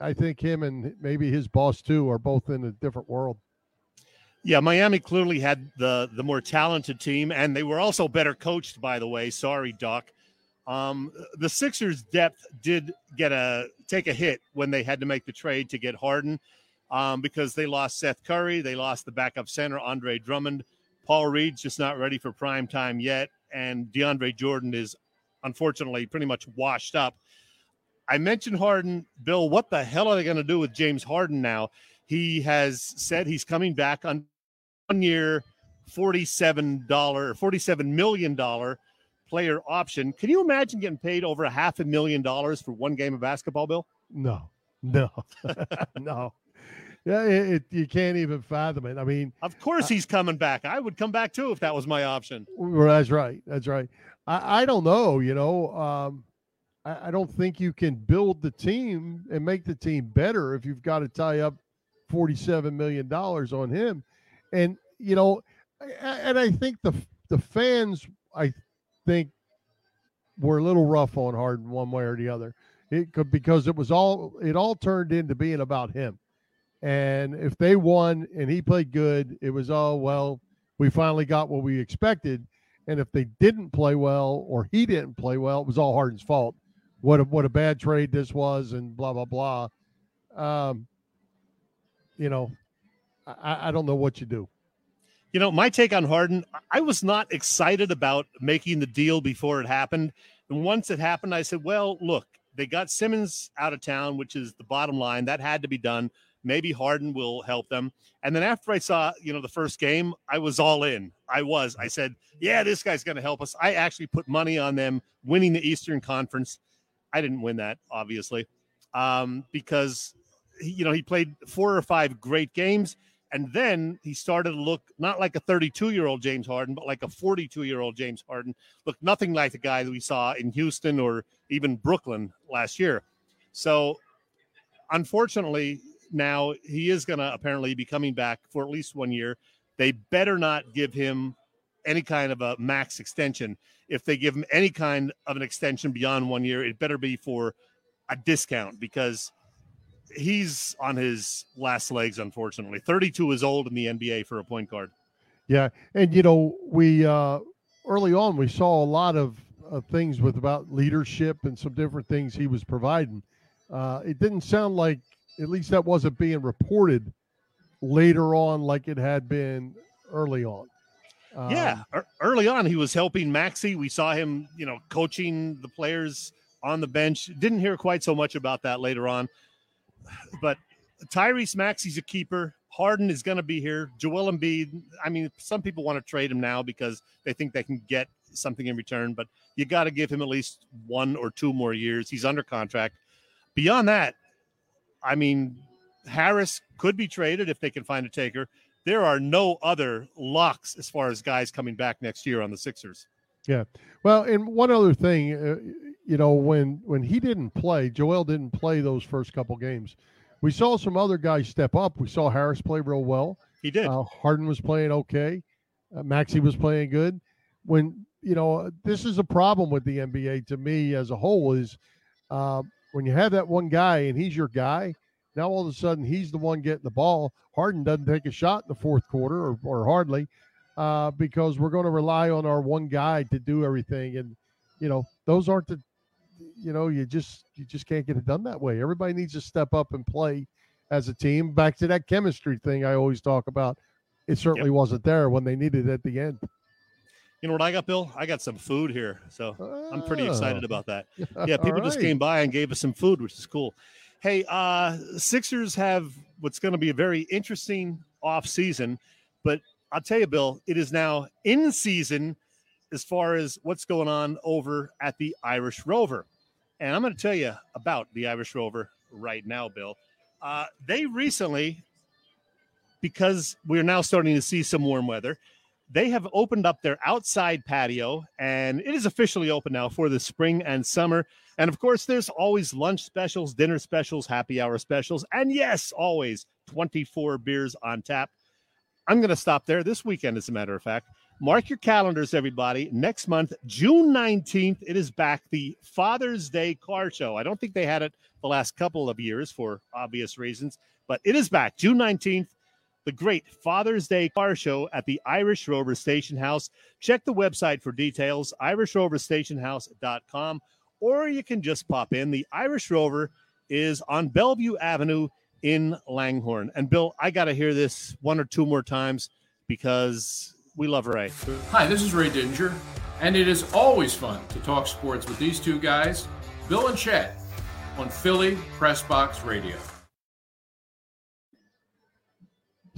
I think him and maybe his boss too are both in a different world. Yeah, Miami clearly had the the more talented team, and they were also better coached. By the way, sorry, Doc. Um, the Sixers' depth did get a take a hit when they had to make the trade to get Harden, um, because they lost Seth Curry, they lost the backup center Andre Drummond. Paul Reed's just not ready for prime time yet, and DeAndre Jordan is unfortunately pretty much washed up. I mentioned Harden, Bill. What the hell are they going to do with James Harden now? He has said he's coming back on one year, forty-seven dollar, forty-seven million dollar player option. Can you imagine getting paid over a half a million dollars for one game of basketball, Bill? No, no, no. Yeah, it, it, you can't even fathom it. I mean, Of course he's coming back. I would come back too if that was my option. well, that's right. That's right. I, I don't know. You know, um, I, I don't think you can build the team and make the team better if you've got to tie up forty-seven million dollars on him. And you know, and I think the the fans, I think, were a little rough on Harden one way or the other. It could because it was all it all turned into being about him. And if they won and he played good, it was oh well, we finally got what we expected. And if they didn't play well or he didn't play well, it was all Harden's fault. What a what a bad trade this was, and blah blah blah. Um, you know, I, I don't know what you do. You know, my take on Harden, I was not excited about making the deal before it happened. And once it happened, I said, well, look, they got Simmons out of town, which is the bottom line. That had to be done. Maybe Harden will help them. And then after I saw, you know, the first game, I was all in. I was. I said, yeah, this guy's going to help us. I actually put money on them winning the Eastern Conference. I didn't win that, obviously, um, because, you know, he played four or five great games. And then he started to look not like a 32 year old James Harden, but like a 42 year old James Harden. Looked nothing like the guy that we saw in Houston or even Brooklyn last year. So, unfortunately, now he is going to apparently be coming back for at least one year. They better not give him any kind of a max extension. If they give him any kind of an extension beyond one year, it better be for a discount because he's on his last legs, unfortunately. 32 is old in the NBA for a point guard. Yeah. And, you know, we, uh, early on, we saw a lot of, of things with about leadership and some different things he was providing. Uh, it didn't sound like, at least that wasn't being reported later on like it had been early on. Um, yeah, early on he was helping Maxey. We saw him, you know, coaching the players on the bench. Didn't hear quite so much about that later on, but Tyrese Maxey's a keeper. Harden is going to be here. Joel Embiid. I mean, some people want to trade him now because they think they can get something in return, but you got to give him at least one or two more years. He's under contract. Beyond that, I mean, Harris could be traded if they can find a taker. There are no other locks as far as guys coming back next year on the Sixers. Yeah. Well, and one other thing, uh, you know, when when he didn't play, Joel didn't play those first couple games. We saw some other guys step up. We saw Harris play real well. He did. Uh, Harden was playing okay. Uh, Maxey was playing good. When you know, this is a problem with the NBA to me as a whole is uh, when you have that one guy and he's your guy now all of a sudden he's the one getting the ball. Harden doesn't take a shot in the fourth quarter or, or hardly uh, because we're going to rely on our one guy to do everything. And, you know, those aren't the, you know, you just, you just can't get it done that way. Everybody needs to step up and play as a team. Back to that chemistry thing I always talk about. It certainly yep. wasn't there when they needed it at the end. You know what I got, Bill? I got some food here. So I'm pretty excited oh. about that. Yeah, people right. just came by and gave us some food, which is cool. Hey, uh, Sixers have what's going to be a very interesting off season, but I'll tell you, Bill, it is now in season as far as what's going on over at the Irish Rover. And I'm going to tell you about the Irish Rover right now, Bill. Uh, they recently, because we're now starting to see some warm weather, they have opened up their outside patio and it is officially open now for the spring and summer. And of course, there's always lunch specials, dinner specials, happy hour specials, and yes, always 24 beers on tap. I'm going to stop there this weekend, as a matter of fact. Mark your calendars, everybody. Next month, June 19th, it is back, the Father's Day car show. I don't think they had it the last couple of years for obvious reasons, but it is back June 19th the great Father's Day car show at the Irish Rover Station House. Check the website for details, irishroverstationhouse.com, or you can just pop in. The Irish Rover is on Bellevue Avenue in Langhorne. And Bill, I got to hear this one or two more times because we love Ray. Hi, this is Ray Didinger, and it is always fun to talk sports with these two guys, Bill and Chet, on Philly Pressbox Radio.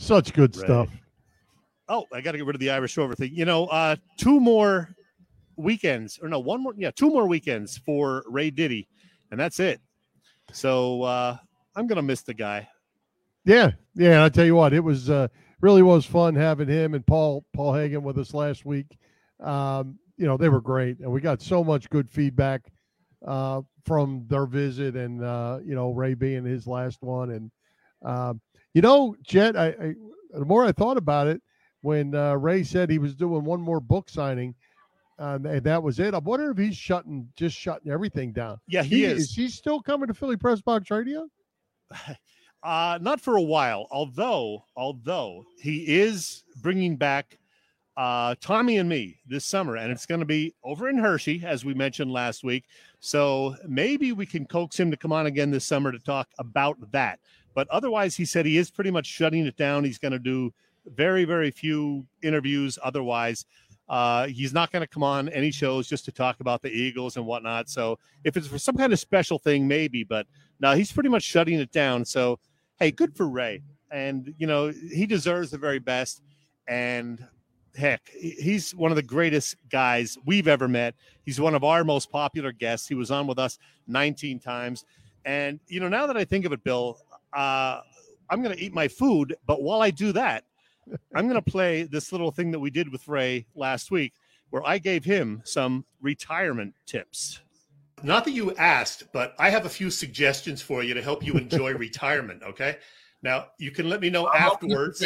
Such good right. stuff. Oh, I got to get rid of the Irish Rover thing. You know, uh, two more weekends, or no, one more, yeah, two more weekends for Ray Diddy, and that's it. So uh, I'm gonna miss the guy. Yeah, yeah. I tell you what, it was uh, really was fun having him and Paul Paul Hagen with us last week. Um, you know, they were great, and we got so much good feedback uh, from their visit, and uh, you know, Ray being his last one, and um, you know, Chet, I, I the more I thought about it, when uh, Ray said he was doing one more book signing, um, and that was it. I wonder if he's shutting, just shutting everything down. Yeah, he, he is. Is he still coming to Philly Pressbox Radio? Uh, not for a while. Although, although he is bringing back uh, Tommy and me this summer, and it's going to be over in Hershey, as we mentioned last week. So maybe we can coax him to come on again this summer to talk about that. But otherwise, he said he is pretty much shutting it down. He's going to do very, very few interviews. Otherwise, uh, he's not going to come on any shows just to talk about the Eagles and whatnot. So if it's for some kind of special thing, maybe. But now he's pretty much shutting it down. So hey, good for Ray. And you know he deserves the very best. And heck, he's one of the greatest guys we've ever met. He's one of our most popular guests. He was on with us 19 times. And you know, now that I think of it, Bill, uh, I'm going to eat my food. But while I do that, I'm going to play this little thing that we did with Ray last week, where I gave him some retirement tips. Not that you asked, but I have a few suggestions for you to help you enjoy retirement. Okay. Now you can let me know I'm afterwards.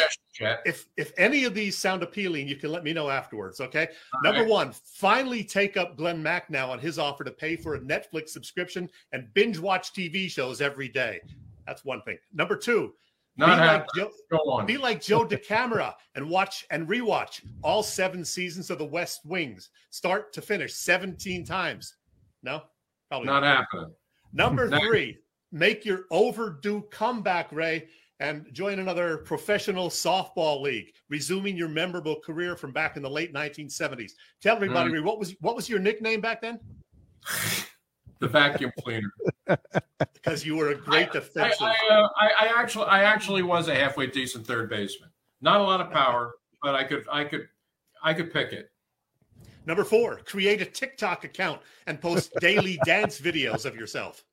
If if any of these sound appealing, you can let me know afterwards. Okay. All Number right. one, finally take up Glen Macnow on his offer to pay for a Netflix subscription and binge watch TV shows every day. That's one thing. Number two, Not be like. Joe, Go on. be like Joe DeCamara and watch and rewatch all seven seasons of The West Wings, start to finish, 17 times. No, probably Not happening. Number three, make your overdue comeback, Ray, and join another professional softball league, resuming your memorable career from back in the late 1970s. Tell everybody, Mm. Ray, what was what was your nickname back then? The vacuum cleaner. Because you were a great defensive. I, uh, I, I actually, I actually was a halfway decent third baseman. Not a lot of power, but I could, I could, I could pick it. Number four, create a TikTok account and post daily dance videos of yourself.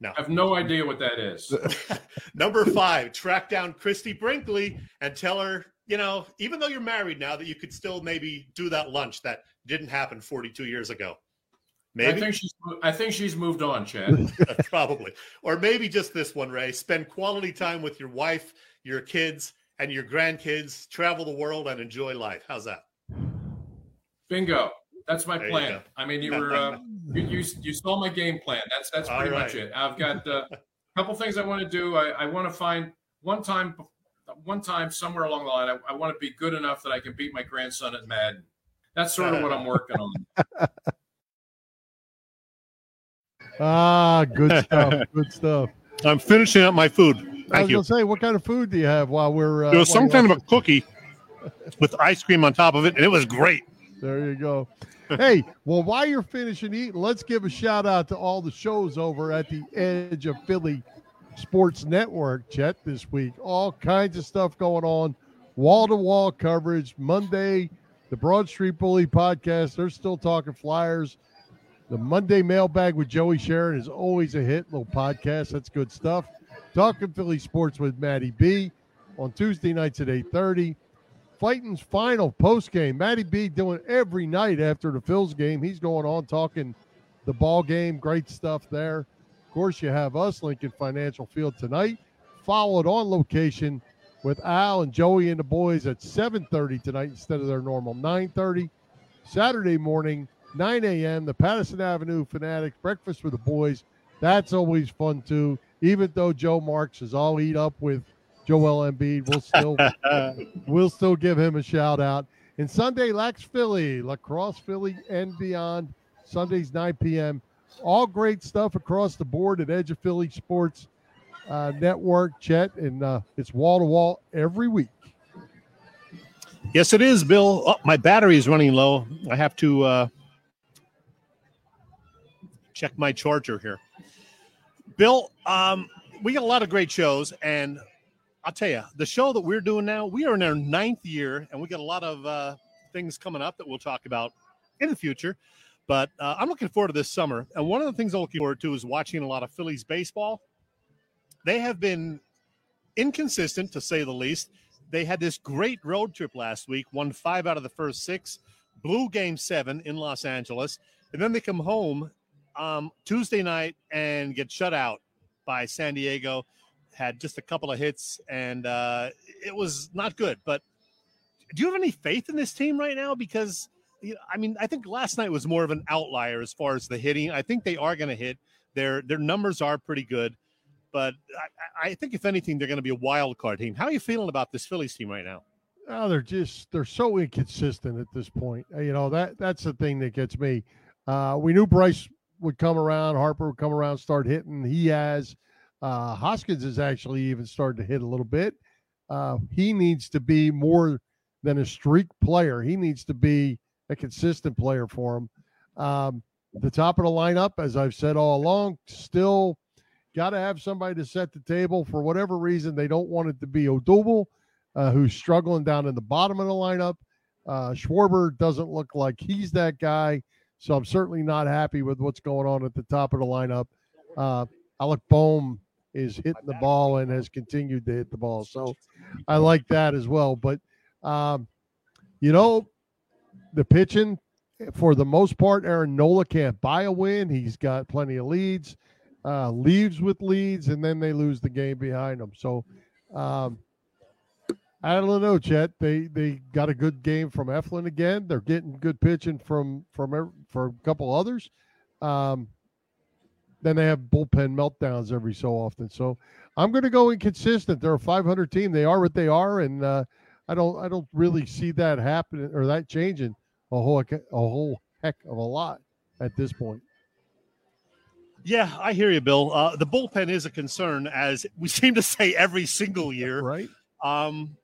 No, I have no idea what that is. Number five, track down Christie Brinkley and tell her, you know, even though you're married now, that you could still maybe do that lunch that didn't happen 42 years ago. I Maybe, think she's, I think she's moved on, Chad. probably, or maybe just this one, Ray. Spend quality time with your wife, your kids, and your grandkids. Travel the world and enjoy life. How's that? Bingo. That's my There plan. I mean, you were, uh, you, you, you saw my game plan. That's, that's pretty right. much it. I've got uh, a couple things I want to do. I, I want to find one time, one time somewhere along the line, I, I want to be good enough that I can beat my grandson at Madden. That's sort of what I'm working on. Ah, good stuff. Good stuff. I'm finishing up my food. I was Thank you. gonna say, what kind of food do you have while we're? Uh, There was some kind of a cookie with ice cream on top of it, and it was great. There you go. hey, well, while you're finishing eating, let's give a shout out to all the shows over at the Edge of Philly Sports Network, Chet, this week. All kinds of stuff going on, wall to wall coverage. Monday, the Broad Street Bully podcast, they're still talking flyers. The Monday mailbag with Joey Sharon is always a hit. Little podcast, that's good stuff. Talking Philly sports with Matty B on Tuesday nights at 8:30. Fighting's final post game. Matty B doing every night after the Phils game. He's going on talking the ball game. Great stuff there. Of course, you have us, Lincoln Financial Field tonight, followed on location with Al and Joey and the boys at 7:30 tonight instead of their normal 9:30. Saturday morning, 9 a.m. The Pattison Avenue Fanatics breakfast with the boys. That's always fun too. Even though Joe Marks is all eat up with Joel Embiid, we'll still we'll still give him a shout out. And Sunday, Lax Philly, Lacrosse Philly, and beyond. Sundays, 9 p.m. All great stuff across the board at Edge of Philly Sports uh, Network, Chet, and uh, it's wall to wall every week. Yes, it is, Bill. Oh, my battery is running low. I have to uh, check my charger here. Bill, um, we got a lot of great shows, and I'll tell you, the show that we're doing now, we are in our ninth year, and we got a lot of uh, things coming up that we'll talk about in the future. But uh, I'm looking forward to this summer, and one of the things I'm looking forward to is watching a lot of Phillies baseball. They have been inconsistent, to say the least they had this great road trip last week, won five out of the first six, blew game seven in Los Angeles, and then they come home um, Tuesday night and get shut out by San Diego. Had just a couple of hits, and uh, it was not good. But do you have any faith in this team right now? Because you know, I mean, I think last night was more of an outlier as far as the hitting. I think they are going to hit. Their their numbers are pretty good but I, I, think if anything, they're going to be a wild card team. How are you feeling about this Phillies team right now? Oh, they're just they're so inconsistent at this point. You know that that's the thing that gets me. Uh, we knew Bryce would come around, Harper would come around, start hitting. He has. Uh, Hoskins has actually even started to hit a little bit. Uh, he needs to be more than a streak player. He needs to be a consistent player for him. Um, the top of the lineup, as I've said all along, still got to have somebody to set the table for whatever reason. They don't want it to be Odubel, uh, who's struggling down in the bottom of the lineup. Uh, Schwarber doesn't look like he's that guy, so I'm certainly not happy with what's going on at the top of the lineup. Uh, Alec Bohm is hitting the ball and has continued to hit the ball, so I like that as well. But um, you know, the pitching for the most part, Aaron Nola can't buy a win. He's got plenty of leads, uh, leaves with leads, and then they lose the game behind them. So um, I don't know, Chet. They they got a good game from Eflin again. They're getting good pitching from from for a couple others. Um, then they have bullpen meltdowns every so often. So I'm going to go inconsistent. They're a 500 team. They are what they are, and uh, I don't I don't really see that happening or that changing a whole a whole heck of a lot at this point. Yeah, I hear you, Bill. Uh, the bullpen is a concern, as we seem to say every single year. Right. Um,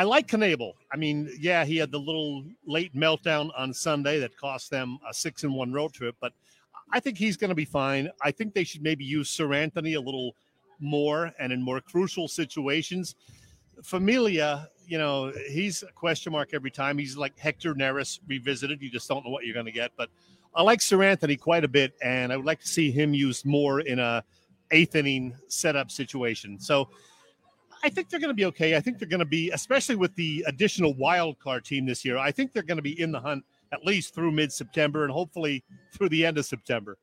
I like Knebel. I mean, yeah, he had the little late meltdown on Sunday that cost them a six and one road trip, but I think he's going to be fine. I think they should maybe use Seranthony a little more and in more crucial situations. Familia, you know, he's a question mark every time. He's like Hector Neris revisited. You just don't know what you're going to get. But I like Seranthony quite a bit, and I would like to see him used more in a eighth inning setup situation. So I think they're going to be okay. I think they're going to be, especially with the additional wild card team this year. I think they're going to be in the hunt at least through mid September and hopefully through the end of September.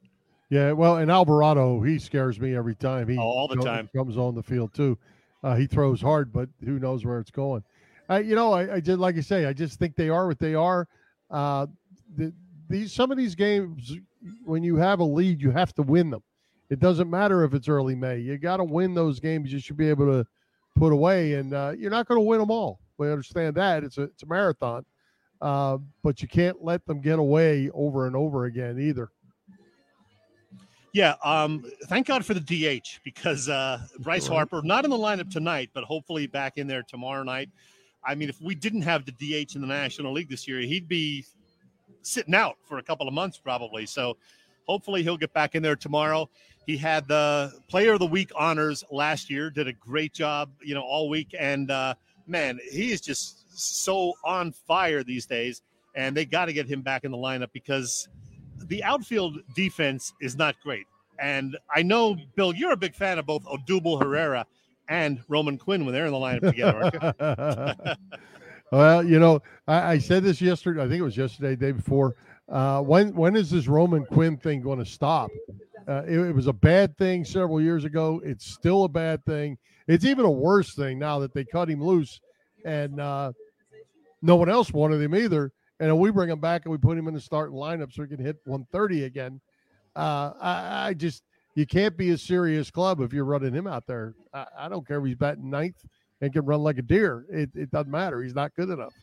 Yeah, well, and Alvarado, he scares me every time. He oh, all the time comes on the field too. Uh, he throws hard, but who knows where it's going? I, you know, I, I did like I say, I just think they are what they are. Uh, the, these some of these games, when you have a lead, you have to win them. It doesn't matter if it's early May. You got to win those games. You should be able to put away, and uh, you're not going to win them all. We understand that it's a it's a marathon, uh, but you can't let them get away over and over again either. Yeah, um, thank God for the DH because uh, Bryce Harper not in the lineup tonight, but hopefully back in there tomorrow night. I mean, if we didn't have the DH in the National League this year, he'd be sitting out for a couple of months probably. So hopefully he'll get back in there tomorrow. He had the Player of the Week honors last year, did a great job, you know, all week. And uh, man, he is just so on fire these days. And they got to get him back in the lineup because the outfield defense is not great. And I know, Bill, you're a big fan of both Odubel Herrera and Roman Quinn when they're in the lineup together, well, you know, I, I, said this yesterday. I think it was yesterday, day before. Uh, when when is this Roman Quinn thing going to stop? Uh, it, it, was a bad thing several years ago. It's still a bad thing. It's even a worse thing now that they cut him loose, and uh, no one else wanted him either. And we bring him back and we put him in the starting lineup so he can hit 130 again. Uh, I, I, just you can't be a serious club if you're running him out there. I, I don't care if he's batting ninth and can run like a deer. It, it doesn't matter. He's not good enough.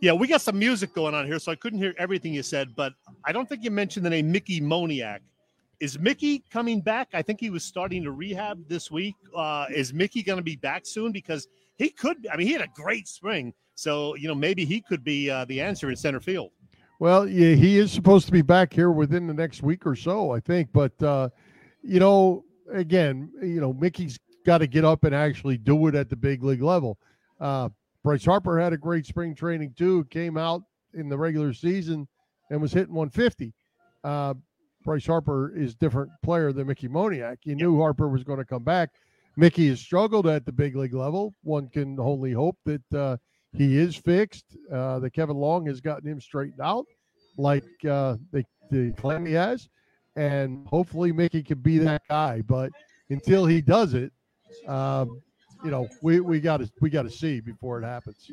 Yeah, we got some music going on here, so I couldn't hear everything you said, but I don't think you mentioned the name Mickey Moniak. Is Mickey coming back? I think he was starting to rehab this week. Uh, is Mickey going to be back soon? Because he could. I mean, he had a great spring, so you know maybe he could be uh, the answer in center field. Well, yeah, he is supposed to be back here within the next week or so, I think. But uh, you know, again, you know, Mickey's got to get up and actually do it at the big league level. Uh, Bryce Harper had a great spring training too. Came out in the regular season and was hitting 150. Uh, Bryce Harper is different player than Mickey Moniak. You knew Harper was going to come back. Mickey has struggled at the big league level. One can only hope that uh, he is fixed. Uh, that Kevin Long has gotten him straightened out, like uh, they, they claim he has, and hopefully Mickey can be that guy. But until he does it, um, you know, we we got to we got to see before it happens.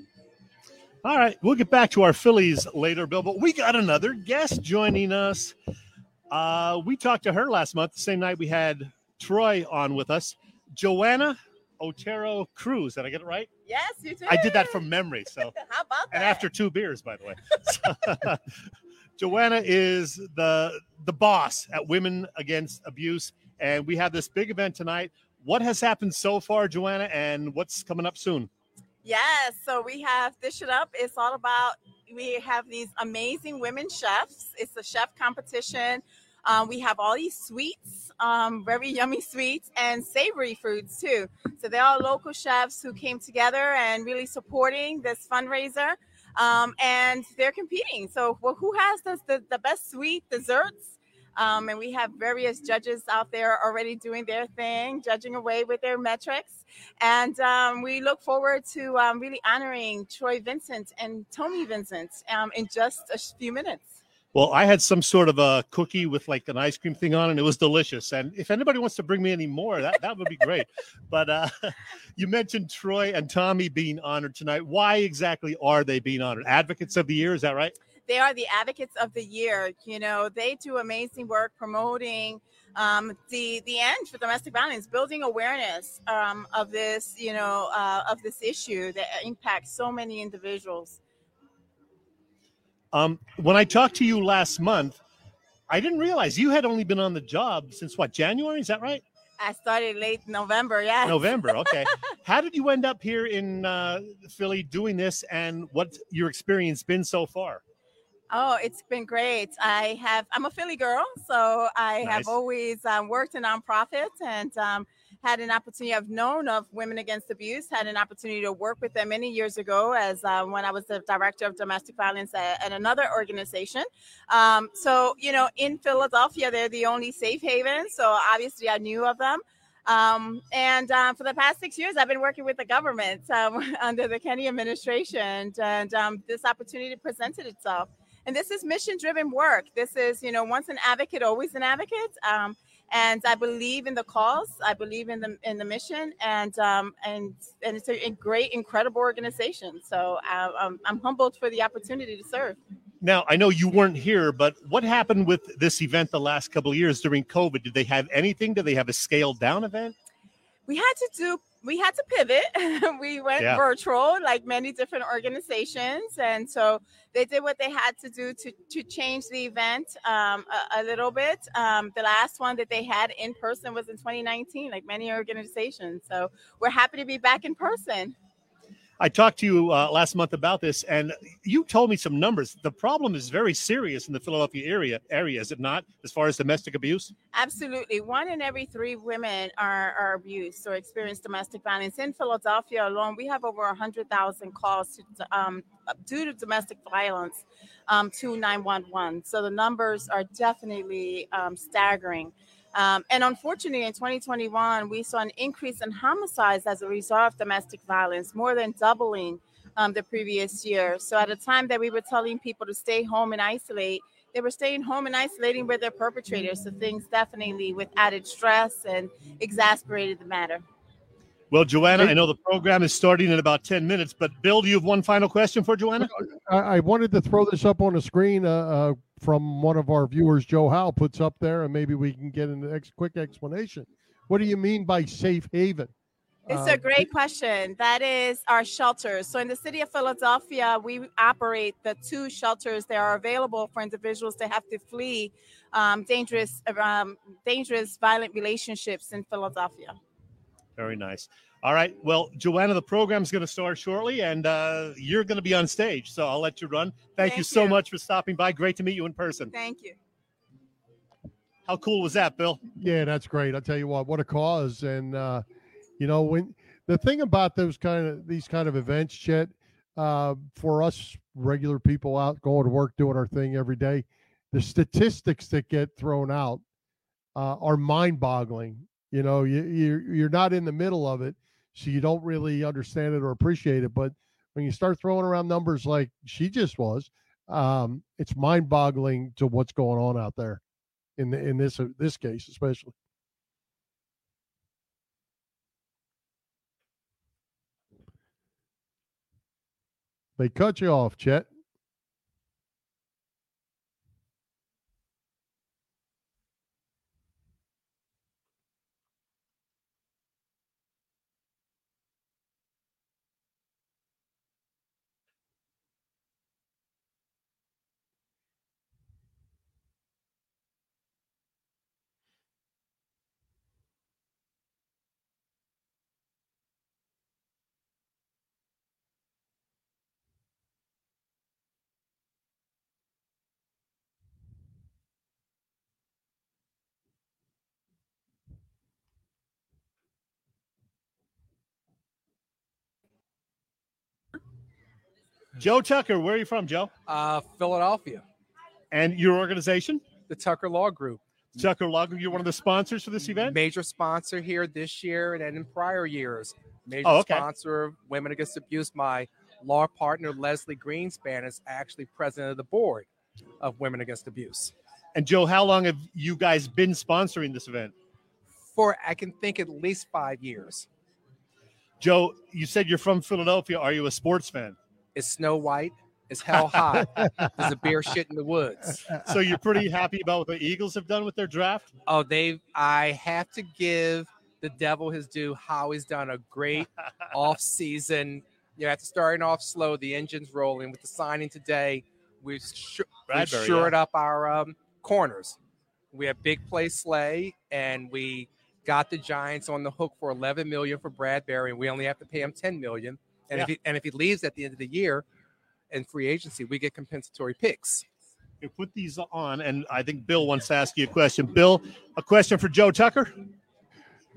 All right, we'll get back to our Phillies later, Bill. But we got another guest joining us. Uh, we talked to her last month, the same night we had Troy on with us. Joanna Otero Cruz. Did I get it right? Yes, you did. I did that from memory. So how about that? And after two beers, by the way. So, Joanna is the the boss at Women Against Abuse, and we have this big event tonight. What has happened so far, Joanna, and what's coming up soon? Yes, so we have Dish It Up. It's all about we have these amazing women chefs. It's a chef competition. Um, we have all these sweets, um, very yummy sweets, and savory foods too. So they're all local chefs who came together and really supporting this fundraiser. Um, and they're competing. So, well, who has the, the, the best sweet desserts Um, and we have various judges out there already doing their thing, judging away with their metrics. And um, we look forward to um, really honoring Troy Vincent and Tommi Vincent um, in just a few minutes. Well, I had some sort of a cookie with like an ice cream thing on, and it was delicious. And if anybody wants to bring me any more, that, that would be great. but uh, you mentioned Troy and Tommi being honored tonight. Why exactly are they being honored? Advocates of the year, is that right? They are the advocates of the year. You know, they do amazing work promoting um, the the end for domestic violence, building awareness um, of this, you know, uh, of this issue that impacts so many individuals. Um, when I talked to you last month, I didn't realize you had only been on the job since what January? Is that right? I started late November. Yeah. November. Okay. How did you end up here in uh, Philly doing this, and what's your experience been so far? Oh, it's been great. I have. I'm a Philly girl, so I Nice. have always um, worked in nonprofits and um, had an opportunity. I've known of Women Against Abuse. Had an opportunity to work with them many years ago, as uh, when I was the director of domestic violence at, at another organization. Um, so you know, in Philadelphia, they're the only safe haven. So obviously, I knew of them. Um, and uh, for the past six years, I've been working with the government um, under the Kenney administration, and um, this opportunity presented itself. And this is mission driven work. This is, you know, once an advocate, always an advocate. Um, and I believe in the cause. I believe in the in the mission, and um, and and it's a, great, incredible organization. So uh, I'm, I'm humbled for the opportunity to serve. Now, I know you weren't here, but what happened with this event the last couple of years during COVID? Did they have anything? Did they have a scaled down event? we had to do we had to pivot. We went Yeah. virtual like many different organizations and so they did what they had to do to to change the event um, a, a little bit. Um, the last one that they had in person was in 2019 like many organizations. So we're happy to be back in person I talked to you uh, last month about this, and you told me some numbers. The problem is very serious in the Philadelphia area. Area is it not? As far as domestic abuse, Absolutely. One in every three women are, are abused or experience domestic violence. In Philadelphia alone, we have over 100,000 calls to, um, due to domestic violence um, to 911. So the numbers are definitely um, staggering. Um, and unfortunately, in 2021, we saw an increase in homicides as a result of domestic violence, more than doubling um, the previous year. So at a time that we were telling people to stay home and isolate, they were staying home and isolating with their perpetrators. So things definitely with added stress and exasperated the matter. well, Joanna, I know the program is starting in about ten minutes, but Bill, do you have one final question for Joanna? I, I wanted to throw this up on the screen uh, uh, from one of our viewers, Joe Howe, puts up there, and maybe we can get an ex- quick explanation. What do you mean by safe haven? It's Uh, a great question. That is our shelters. So in the city of Philadelphia, we operate the two shelters that are available for individuals that have to flee um, dangerous, um, dangerous, violent relationships in Philadelphia. Very nice. All right. Well, Joanna, the program's going to start shortly, and uh, you're going to be on stage, so I'll let you run. Thank, you so you. much for stopping by. Great to meet you in person. Thank you. How cool was that, Bill? Yeah, that's great. I tell you what, what a cause. And uh, you know, when the thing about those kind of these kind of events, Chet, uh, for us regular people out going to work doing our thing every day, the statistics that get thrown out uh, are mind-boggling. You know, you you're, you're not in the middle of it, so you don't really understand it or appreciate it. But when you start throwing around numbers like she just was, um, it's mind-boggling to what's going on out there in the, in this this case especially. They cut you off, Chet. Joe Tucker, where are you from, Joe? Uh, Philadelphia, And your organization? the Tucker Law Group. Tucker Logger, you're one of the sponsors for this event. Major sponsor here this year and in prior years. Major Oh, okay. sponsor of Women Against Abuse. My law partner Leslie Greenspan is actually president of the board of Women Against Abuse. And Joe, how long have you guys been sponsoring this event? For I can think at least five years. Joe, you said you're from Philadelphia. Are you a sports fan? It's snow white. It's hell hot. There's a bear shit in the woods. So you're pretty happy about what the Eagles have done with their draft? Oh, they I have to give the devil his due. Howie's done a great off season. You know, after starting off slow, the engine's rolling. With the signing today, we've, sh- we've shored up our um, corners. We have big play Slay, and we got the Giants on the hook for 11 million for Bradberry, and we only have to pay him 10 million. And if he and if he leaves at the end of the year in free agency, we get compensatory picks. You put these on, and I think Bill wants to ask you a question. Bill, a question for Joe Tucker.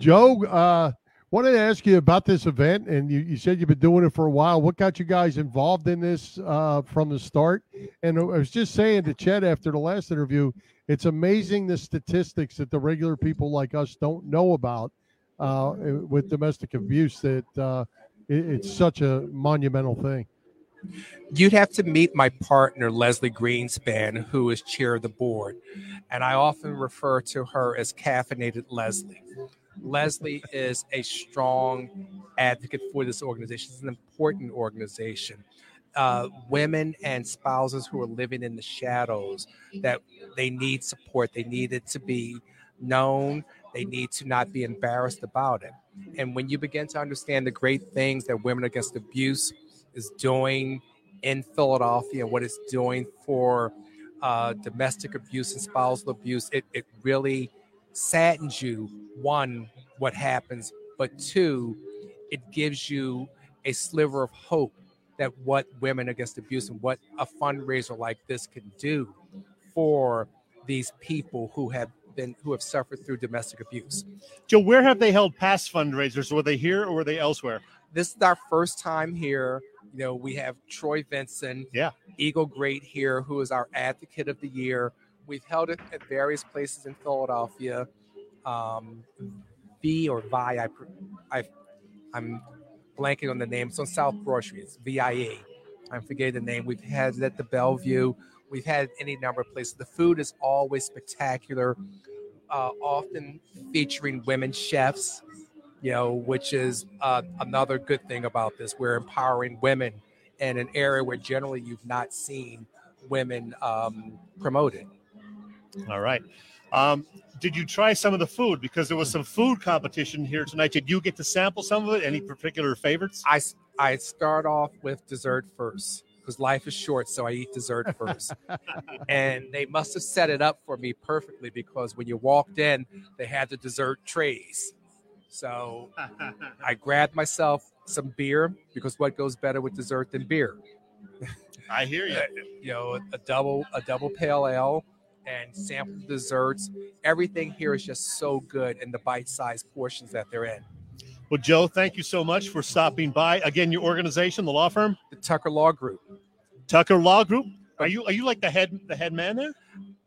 Joe, uh, wanted to ask you about this event, and you, you said you've been doing it for a while. What got you guys involved in this uh, from the start? And I was just saying to Chet after the last interview, it's amazing the statistics that the regular people like us don't know about uh, with domestic abuse. That uh, it, it's such a monumental thing. You'd have to meet my partner, Leslie Greenspan, who is chair of the board. And I often refer to her as caffeinated Leslie. Leslie is a strong advocate for this organization. It's an important organization. Uh, women and spouses who are living in the shadows that they need support, they need it to be known, they need to not be embarrassed about it. And when you begin to understand the great things that Women Against Abuse is doing in Philadelphia and what it's doing for uh, domestic abuse and spousal abuse, it, it really saddens you, one, what happens, but two, it gives you a sliver of hope that what Women Against Abuse and what a fundraiser like this can do for these people who have been who have suffered through domestic abuse. Joe, where have they held past fundraisers? Were they here or were they elsewhere? this is our first time here. You know, we have Troy Vincent, Yeah. Eagle Great here, who is our advocate of the year. We've held it at various places in Philadelphia. Um, V or Vi, I, I, I'm blanking on the name. It's on South Broad Street. It's VIE. I'm forgetting the name. We've had it at the Bellevue. We've had any number of places. The food is always spectacular, uh, often featuring women chefs you know, which is uh, another good thing about this. We're empowering women in an area where generally you've not seen women um, promoted. All right. Um, did you try some of the food? Because there was some food competition here tonight. Did you get to sample some of it? Any particular favorites? I, I start off with dessert first because life is short, so I eat dessert first. and they must have set it up for me perfectly because when you walked in, they had the dessert trays. So I grabbed myself some beer because what goes better with dessert than beer? I hear you. you know, a double a double pale ale and sample desserts. Everything here is just so good in the bite-sized portions that they're in. Well, Joe, thank you so much for stopping by. Again, your organization, the law firm, The Tucker Law Group. Tucker Law Group. Are you are you like the head the head man there?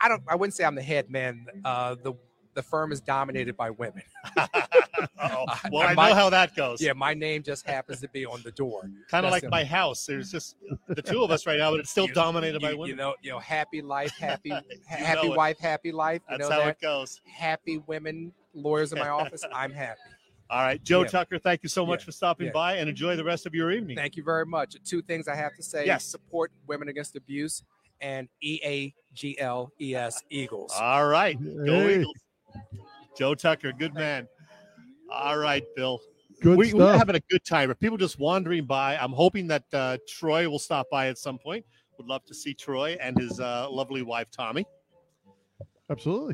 I don't I wouldn't say I'm the head man. Uh the the firm is dominated by women. Uh-oh. Well, I My- know how that goes. Yeah, my name just happens to be on the door. kind of like the- my house. There's just the two of us right now, but it's still You- dominated by women. you know, you know, happy life, happy happy wife, happy life. You That's know how that it goes. happy women lawyers in my office. I'm happy. All right, Joe Yeah. Tucker, thank you so much Yeah. for stopping Yeah. by and enjoy the rest of your evening. Thank you very much. Two things I have to say. Yes. Support Women Against Abuse and E A G L E S Eagles. All right, go Hey. Eagles. Joe Tucker, good man. All right, Bill. Good we, we're having a good time. Are people just wandering by? I'm hoping that uh, Troy will stop by at some point. Would love to see Troy and his uh, lovely wife, Tommi. Absolutely.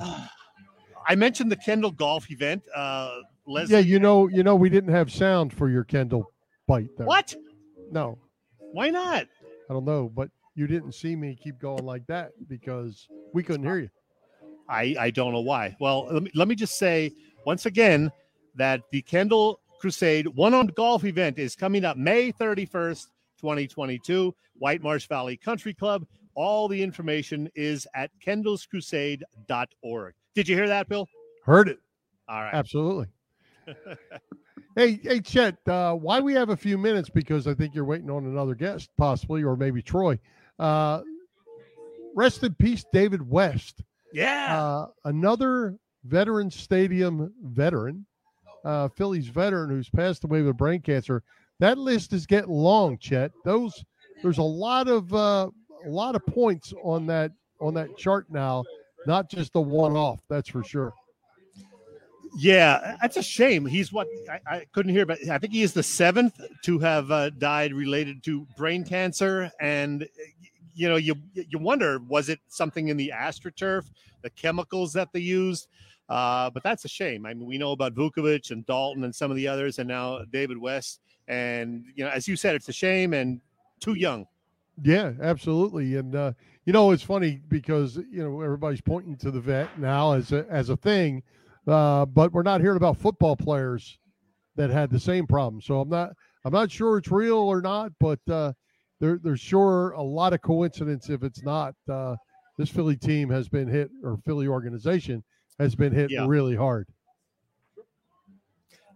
I mentioned the Kendall Golf event. Uh, Leslie, Yeah, you know, you know, we didn't have sound for your Kendall bite. There. what? No, Why not? I don't know, but you didn't see me keep going like that because we couldn't hear you. I, I don't know why. Well, let me, let me just say once again that the Kendall Crusade one on golf event is coming up May 31st, 2022, White Marsh Valley Country Club. All the information is at kendallscrusade.org. Did you hear that, Bill? Heard it. All right. Absolutely. hey, hey, Chet, uh, why we have a few minutes because I think you're waiting on another guest, possibly, or maybe Troy. Uh, rest in peace, David West. Yeah. Uh, another veteran stadium veteran, uh, Phillies veteran who's passed away with brain cancer. That list is getting long, Chet. Those there's a lot of uh, a lot of points on that on that chart now, not just the one off. That's for sure. Yeah, that's a shame. He's what I, I, couldn't hear, but I think he is the seventh to have uh, died related to brain cancer. And you know, you you wonder was it something in the astroturf, the chemicals that they used? Uh, but that's a shame. I mean, we know about Vukovich and Dalton and some of the others, and now David West. And you know, as you said, it's a shame and too young. Yeah, absolutely. And uh, you know, it's funny because you know everybody's pointing to the vet now as a as a thing, uh, but we're not hearing about football players that had the same problem. So I'm not I'm not sure it's real or not, but uh, there there's sure a lot of coincidence if it's not. Uh, this Philly team has been hit, or Philly organization has been hit Yeah. really hard.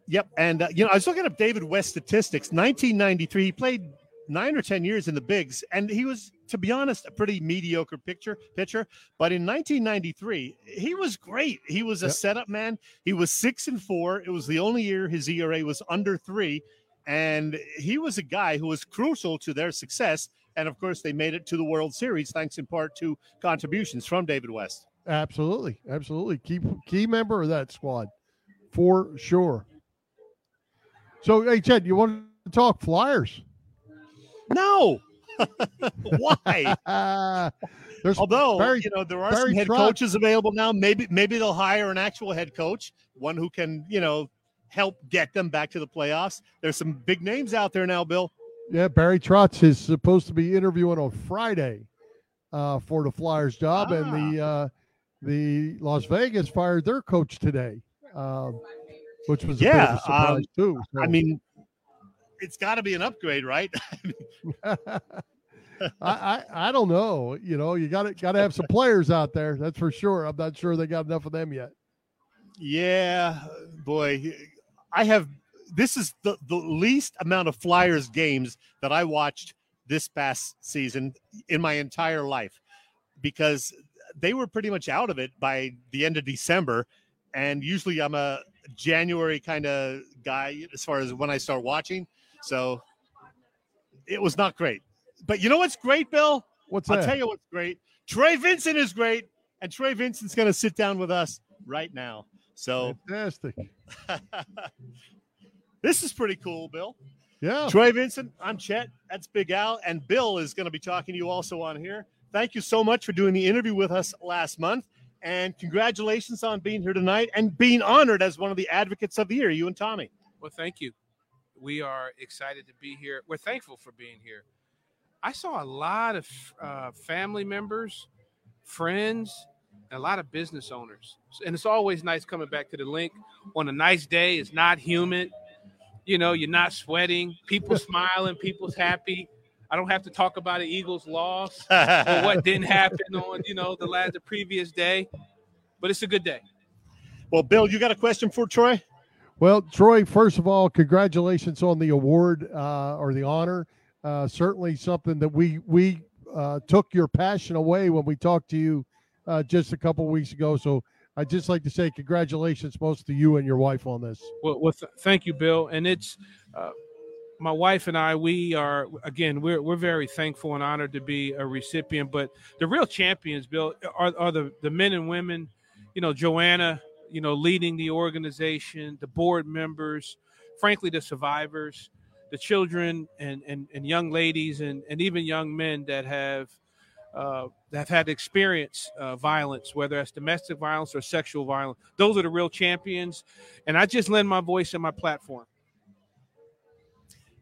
Yep, and uh, you know, I was looking up David West statistics. 1993, he played nine or ten years in the bigs, and he was, to be honest, a pretty mediocre picture pitcher. But in 1993, he was great. He was a Yep. setup man. He was six and four. It was the only year his ERA was under three, and he was a guy who was crucial to their success. And of course, they made it to the World Series thanks in part to contributions from David West. Absolutely, absolutely. Key key member of that squad for sure. So, hey, Chet, you want to talk Flyers? No, why? There's Although Barry- you know there are some head coaches available now. Maybe maybe they'll hire an actual head coach, one who can you know help get them back to the playoffs. There's some big names out there now, Bill. Yeah, Barry Trotz is supposed to be interviewing on Friday uh, for the Flyers job, and the uh, the Las Vegas fired their coach today, um, which was a bit of Yeah, a surprise um, too. I mean, it's got to be an upgrade, right? I, I I don't know. You know, you got to got to have some players out there. That's for sure. I'm not sure they got enough of them yet. yeah, boy, I have. This is the the least amount of Flyers games that I watched this past season in my entire life because they were pretty much out of it by the end of December. And usually I'm a January kind of guy as far as when I start watching. So it was not great. But you know what's great, Bill? What's I'll that? tell you what's great. Troy Vincent is great. And Troy Vincent's going to sit down with us right now. So Fantastic. this is pretty cool, Bill. Yeah. Troy Vincent, I'm Chet. That's Big Al. And Bill is going to be talking to you also on here. Thank you so much for doing the interview with us last month. And congratulations on being here tonight and being honored as one of the advocates of the year, you and Tommi. Well, thank you. We are excited to be here. We're thankful for being here. I saw a lot of uh, family members, friends, and a lot of business owners. And it's always nice coming back to the Linc on a nice day. It's not humid. You know, you're not sweating. People smiling. People's happy. I don't have to talk about an Eagles loss or what didn't happen on, you know, the last the previous day. But it's a good day. Well, Bill, you got a question for Troy? Well, Troy, first of all, congratulations on the award uh, or the honor. Uh, certainly something that we we uh, took your passion away when we talked to you uh, just a couple weeks ago. So I'd just like to say congratulations both to you and your wife on this. Well, well th- thank you, Bill. And it's uh, my wife and I. We are again. We're we're very thankful and honored to be a recipient. But the real champions, Bill, are are the the men and women. You know, Joanna. You know, leading the organization, the board members, frankly, the survivors, the children and and, and young ladies and and even young men that have. Uh, that have had experience uh, violence, whether that's domestic violence or sexual violence. Those are the real champions and I just lend my voice and my platform.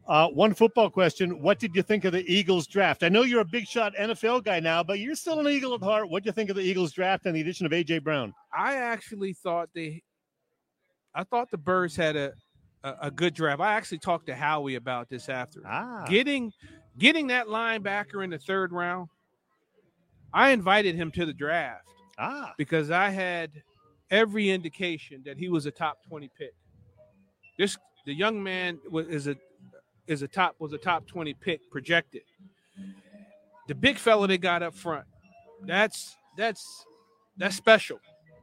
Uh, one football question. What did you think of the Eagles draft? I know you're a big shot NFL guy now, but you're still an Eagle at heart. What do you think of the Eagles draft and the addition of A.J. Brown? I actually thought they, I thought the Birds had a, a, a good draft. I actually talked to Howie about this after Ah, getting getting that linebacker in the third round. I invited him to the draft ah, because I had every indication that he was a top 20 pick. This the young man was is a is a top was a top 20 pick projected. The big fella they got up front, that's that's that's special.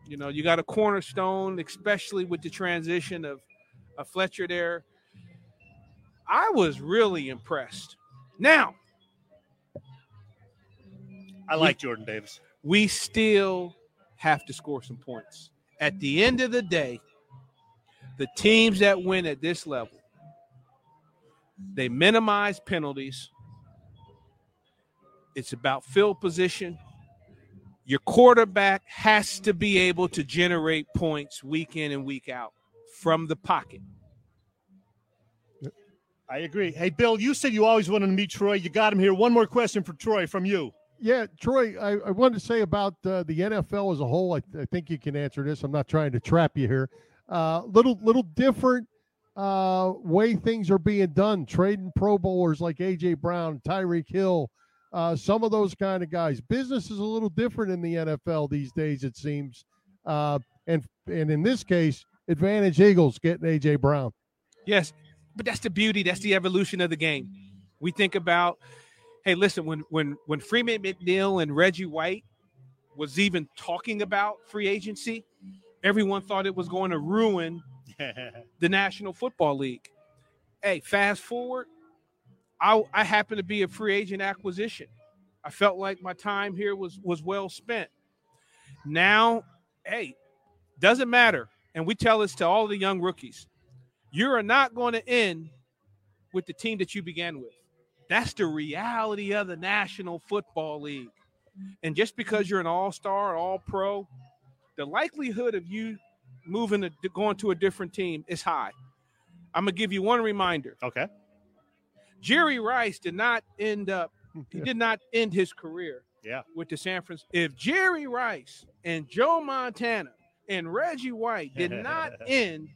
You know, you got a cornerstone, especially with the transition of, of Fletcher there. I was really impressed. Now, I like Jordan Davis. We still have to score some points. At the end of the day, the teams that win at this level, they minimize penalties. It's about field position. Your quarterback has to be able to generate points week in and week out from the pocket. I agree. Hey, Bill, you said you always wanted to meet Troy. You got him here. One more question for Troy from you. Yeah, Troy, I, I wanted to say about uh, the NFL as a whole. I, I, think you can answer this. I'm not trying to trap you here. Uh, little little different uh, way things are being done. Trading Pro Bowlers like AJ Brown, Tyreek Hill, uh, some of those kind of guys. Business is a little different in the NFL these days, it seems. Uh, and and in this case, advantage Eagles getting AJ Brown. Yes, but that's the beauty. That's the evolution of the game. We think about, hey, listen, when when when Freeman McNeil and Reggie White was even talking about free agency, everyone thought it was going to ruin the National Football League. Hey, fast forward, I, I to be a free agent acquisition. I felt like my time here was was well spent. Now, hey, doesn't matter. And we tell this to all the young rookies. You are not going to end with the team that you began with. That's the reality of the National Football League. And just because you're an all-star, all-pro, the likelihood of you moving to going to a different team is high. I'm gonna give you one reminder. Okay. Jerry Rice did not end up, he did not end his career yeah. with the San Francisco. If Jerry Rice and Joe Montana and Reggie White did not end,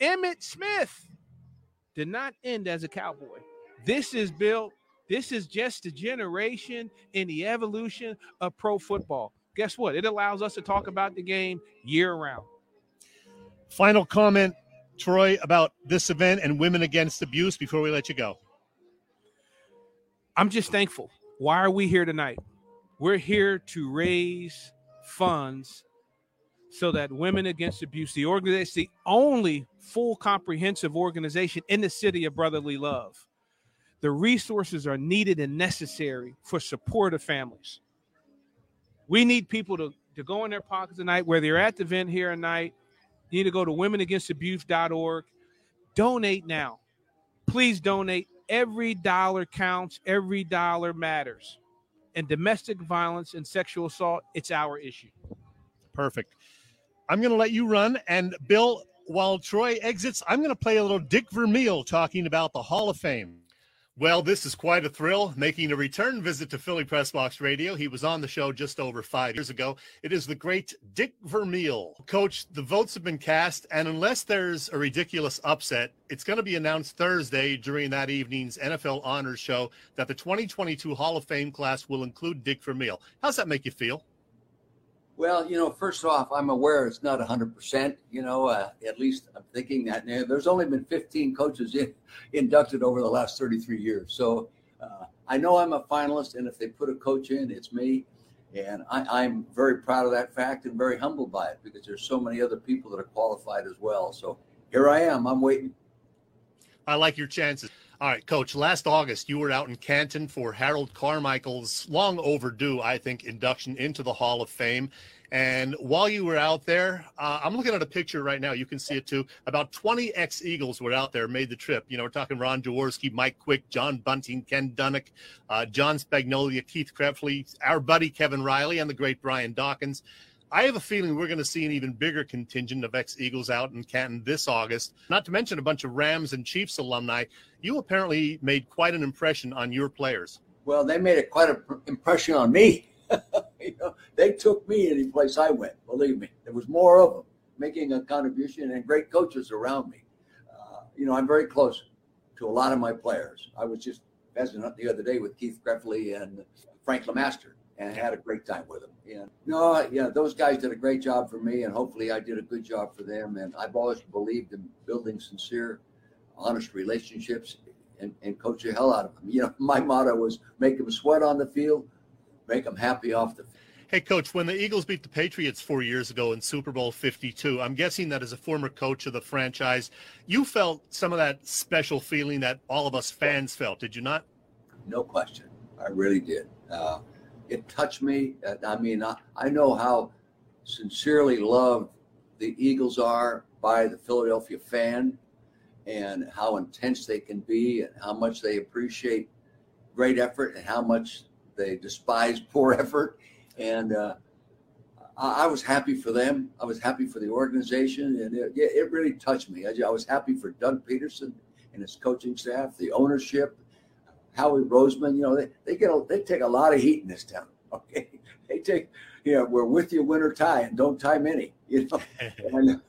Emmitt Smith did not end as a cowboy. This is built, this is just a generation in the evolution of pro football. Guess what? It allows us to talk about the game year round. Final comment Troy, about this event and women against abuse before we let you go? I'm just thankful. Why are we here tonight? We're here to raise funds so that Women Against Abuse, the organization, the only full comprehensive organization in the city of brotherly love, the resources are needed and necessary for support of families. We need people to, to go in their pockets tonight, whether you're at the event here tonight you need to go to womenagainstabuse.org. Donate now. Please donate. Every dollar counts, every dollar matters. And domestic violence and sexual assault, it's our issue. Perfect. I'm going to let you run. And Bill, while Troy exits, I'm going to play a little Dick Vermeil talking about the Hall of Fame. Well, this is quite a thrill, making a return visit to Philly Pressbox Radio. He was on the show just over five years ago. It is the great Dick Vermeil. Coach, the votes have been cast, and unless there's a ridiculous upset, it's going to be announced Thursday during that evening's NFL Honors Show that the 2022 Hall of Fame class will include Dick Vermeil. How's that make you feel? Well, you know, first off, I'm aware it's not 100%. You know, uh, at least I'm thinking that. there's only been 15 coaches in, inducted over the last 33 years. So uh, I know I'm a finalist, and if they put a coach in, it's me. And I, am very proud of that fact and very humbled by it because there's so many other people that are qualified as well. So here I am. I'm waiting. I like your chances. All right, coach. Last August, you were out in Canton for Harold Carmichael's long overdue, I think, induction into the Hall of Fame. And while you were out there, uh, I'm looking at a picture right now. You can see it too. About 20 ex Eagles were out there, made the trip. You know, we're talking Ron Jaworski, Mike Quick, John Bunting, Ken Dunek, uh, John Spagnola, Keith Krepfle, our buddy Kevin Reilly, and the great Brian Dawkins. I have a feeling we're going to see an even bigger contingent of ex Eagles out in Canton this August, not to mention a bunch of Rams and Chiefs alumni. You apparently made quite an impression on your players. Well, they made a quite an impression on me. you know, they took me any place I went, believe me. There was more of them making a contribution and great coaches around me. Uh, you know, I'm very close to a lot of my players. I was just visiting the other day with Keith Krepfle and Frank LeMaster and had a great time with them. Yeah, no, yeah, those guys did a great job for me, and hopefully I did a good job for them. And I've always believed in building sincere, honest relationships and, and coach the hell out of them. You know, my motto was make them sweat on the field, make them happy off the field. Hey, coach, when the Eagles beat the Patriots four years ago in Super Bowl 52, I'm guessing that as a former coach of the franchise, you felt some of that special feeling that all of us fans felt, did you not? No question. I really did. Uh, it touched me. I mean, I, I know how sincerely loved the Eagles are by the Philadelphia fan and how intense they can be and how much they appreciate great effort and how much they despise poor effort. And uh, I, I, was happy for them. I was happy for the organization, and it, it really touched me. I, I, was happy for Doug Pederson and his coaching staff, the ownership, Howie Roseman. You know, they, they get a, they take a lot of heat in this town. Okay, they take you know we're with you winter tie and don't tie many. You know, and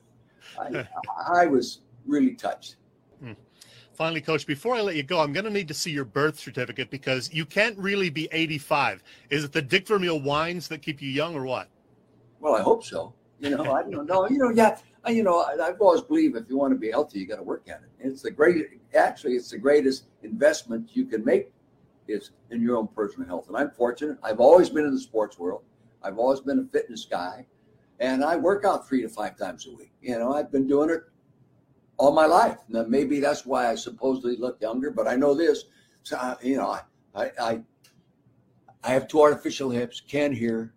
I, I was really touched. Hmm. Finally, coach, before I let you go, I'm going to need to see your birth certificate because you can't really be 85. Is it the Dick Vermeil wines that keep you young or what? Well, I hope so. You know, I don't know. You know, yeah, you know, I've always believed if you want to be healthy, you got to work at it. It's the great, actually, it's the greatest investment you can make is in your own personal health. And I'm fortunate. I've always been in the sports world. I've always been a fitness guy, and I work out three to five times a week. You know, I've been doing it all my life. Now, maybe that's why I supposedly look younger, but I know this. So, you know, I, I, I have two artificial hips, can't hear,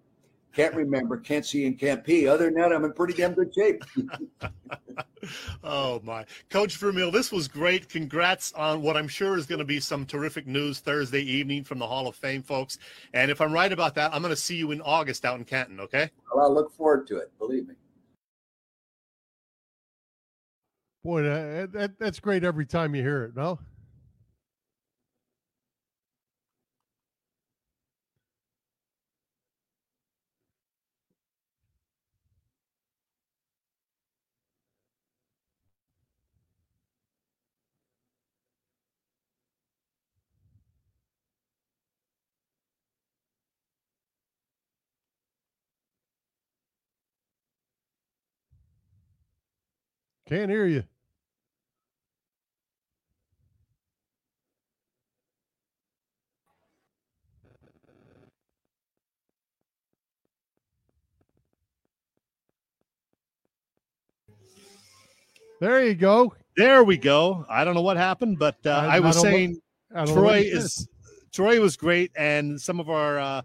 can't remember, can't see, and can't pee. Other than that, I'm in pretty damn good shape. oh my, Coach Vermeil, this was great. Congrats on what I'm sure is going to be some terrific news Thursday evening from the Hall of Fame, folks. And if I'm right about that, I'm going to see you in August out in Canton. Okay. Well, I look forward to it. Believe me. Boy, that, that, that's great every time you hear it, no? Can't hear you. There you go. There we go. I don't know what happened, but uh, I, I, was I saying Troy is Troy was great, and some of our uh,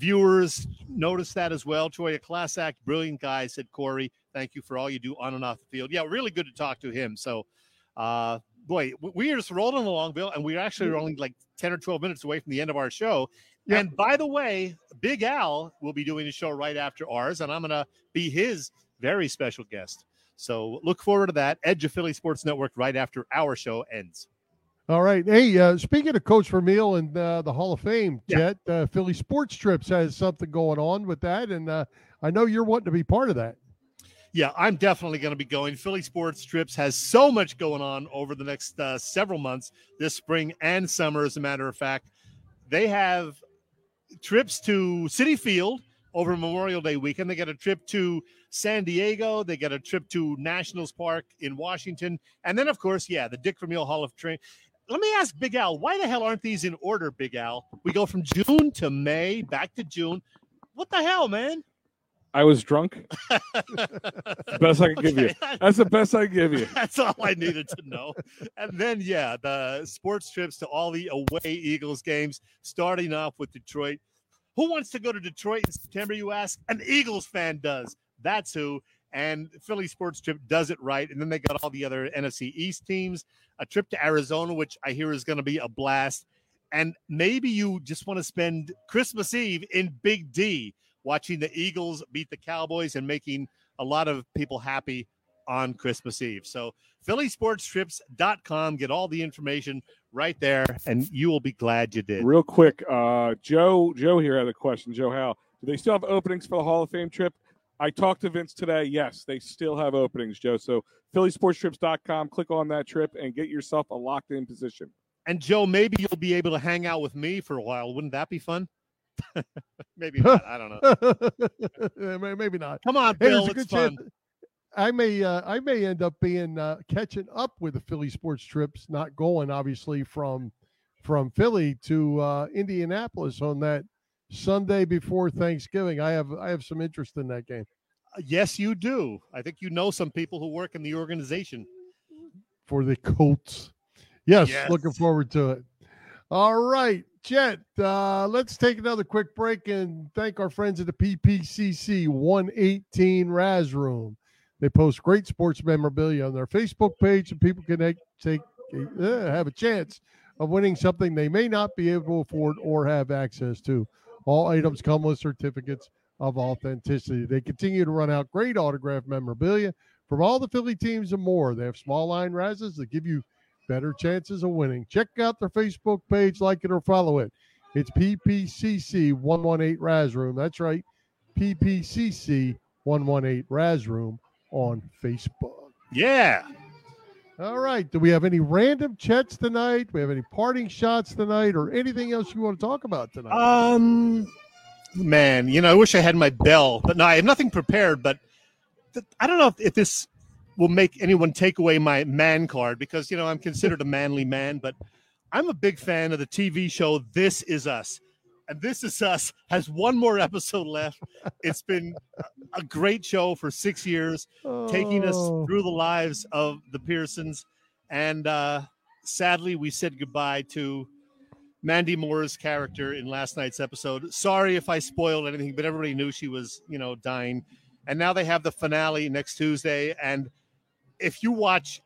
viewers noticed that as well. Troy, a class act, brilliant guy, said Corey. Thank you for all you do on and off the field. Yeah, really good to talk to him. So, uh, boy, we are just rolling along, Bill, and we're actually only like 10 or 12 minutes away from the end of our show. Yep. And by the way, Big Al will be doing a show right after ours, and I'm going to be his very special guest. So look forward to that. Edge of Philly Sports Network right after our show ends. All right. Hey, uh, speaking of Coach Vermeil and uh, the Hall of Fame, yeah. Chet, uh, Philly Sports Trips has something going on with that. And uh, I know you're wanting to be part of that. Yeah, I'm definitely going to be going. Philly Sports Trips has so much going on over the next uh, several months, this spring and summer, as a matter of fact. They have trips to Citi Field over Memorial Day weekend. They get a trip to San Diego. They get a trip to Nationals Park in Washington. And then, of course, yeah, the Dick Vermeil Hall of Fame. Let me ask Big Al, why the hell aren't these in order, Big Al? We go from June to May, back to June. What the hell, man? I was drunk. best I can give you. That's the best I can give you. That's all I needed to know. And then, yeah, the sports trips to all the away Eagles games, starting off with Detroit. Who wants to go to Detroit in September, you ask? An Eagles fan does. That's who. And Philly Sports Trip does it right. And then they got all the other NFC East teams, a trip to Arizona, which I hear is going to be a blast. And maybe you just want to spend Christmas Eve in Big D watching the Eagles beat the Cowboys and making a lot of people happy on Christmas Eve. So phillysportstrips.com, get all the information right there, and you will be glad you did. Real quick, uh, Joe, Joe here had a question. Joe How do they still have openings for the Hall of Fame trip? I talked to Vince today. Yes, they still have openings, Joe. So phillysportstrips.com, click on that trip and get yourself a locked in position. And Joe, maybe you'll be able to hang out with me for a while. Wouldn't that be fun? Maybe not. I don't know. Maybe not. Come on, Bill. there's a it's good chance. I may uh, I may end up being uh, catching up with the Philly sports trips, not going obviously from from Philly to uh, Indianapolis on that Sunday before Thanksgiving. I have I have some interest in that game Yes, you do. I think you know some people who work in the organization. for the Colts. Yes, Yes. looking forward to it. All right, Chet. Uh, let's take another quick break and thank our friends at the PPCC 118 Raz Room. They post great sports memorabilia on their Facebook page, and people can take, take uh, have a chance of winning something they may not be able to afford or have access to. All items come with certificates of authenticity. They continue to run out great autograph memorabilia from all the Philly teams and more. They have small line rises that give you better chances of winning. Check out their Facebook page, like it or follow it. It's PPCC 118 Raz Room. That's right, PPCC 118 Raz Room on Facebook. Yeah. All right. Do we have any random chats tonight? Do we have any parting shots tonight or anything else you want to talk about tonight? Um, man, you know, I wish I had my bell, but no, I have nothing prepared. But th- I don't know if, if this will make anyone take away my man card because you know I'm considered a manly man, but I'm a big fan of the TV show This Is Us. And This Is Us has one more episode left. It's been a- great show for six years, taking us Oh. through the lives of the Pearsons. And uh, sadly, we said goodbye to Mandy Moore's character in last night's episode. Sorry if I spoiled anything, but everybody knew she was, you know, dying. And now they have the finale next Tuesday. And if you watch,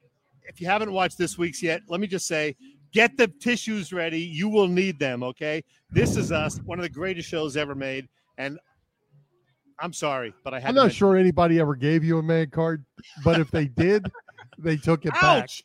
if you haven't watched this week's yet, let me just say, get the tissues ready. You will need them. Okay. This is us, one of the greatest shows ever made. And I'm sorry, but I had I'm not sure anybody ever gave you a man card, but if they did, they took it back. Ouch.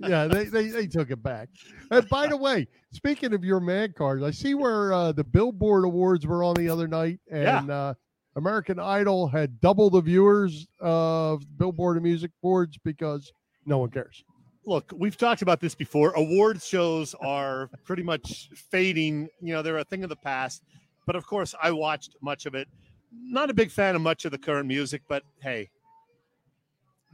Yeah, they, they, they took it back. And by the way, speaking of your man cards, I see where uh, the Billboard Awards were on the other night, Yeah. and uh, American Idol had double the viewers of Billboard and Music Boards because no one cares. Look, we've talked about this before. Awards shows are pretty much fading. You know, they're a thing of the past. But of course, I watched much of it. Not a big fan of much of the current music, but hey,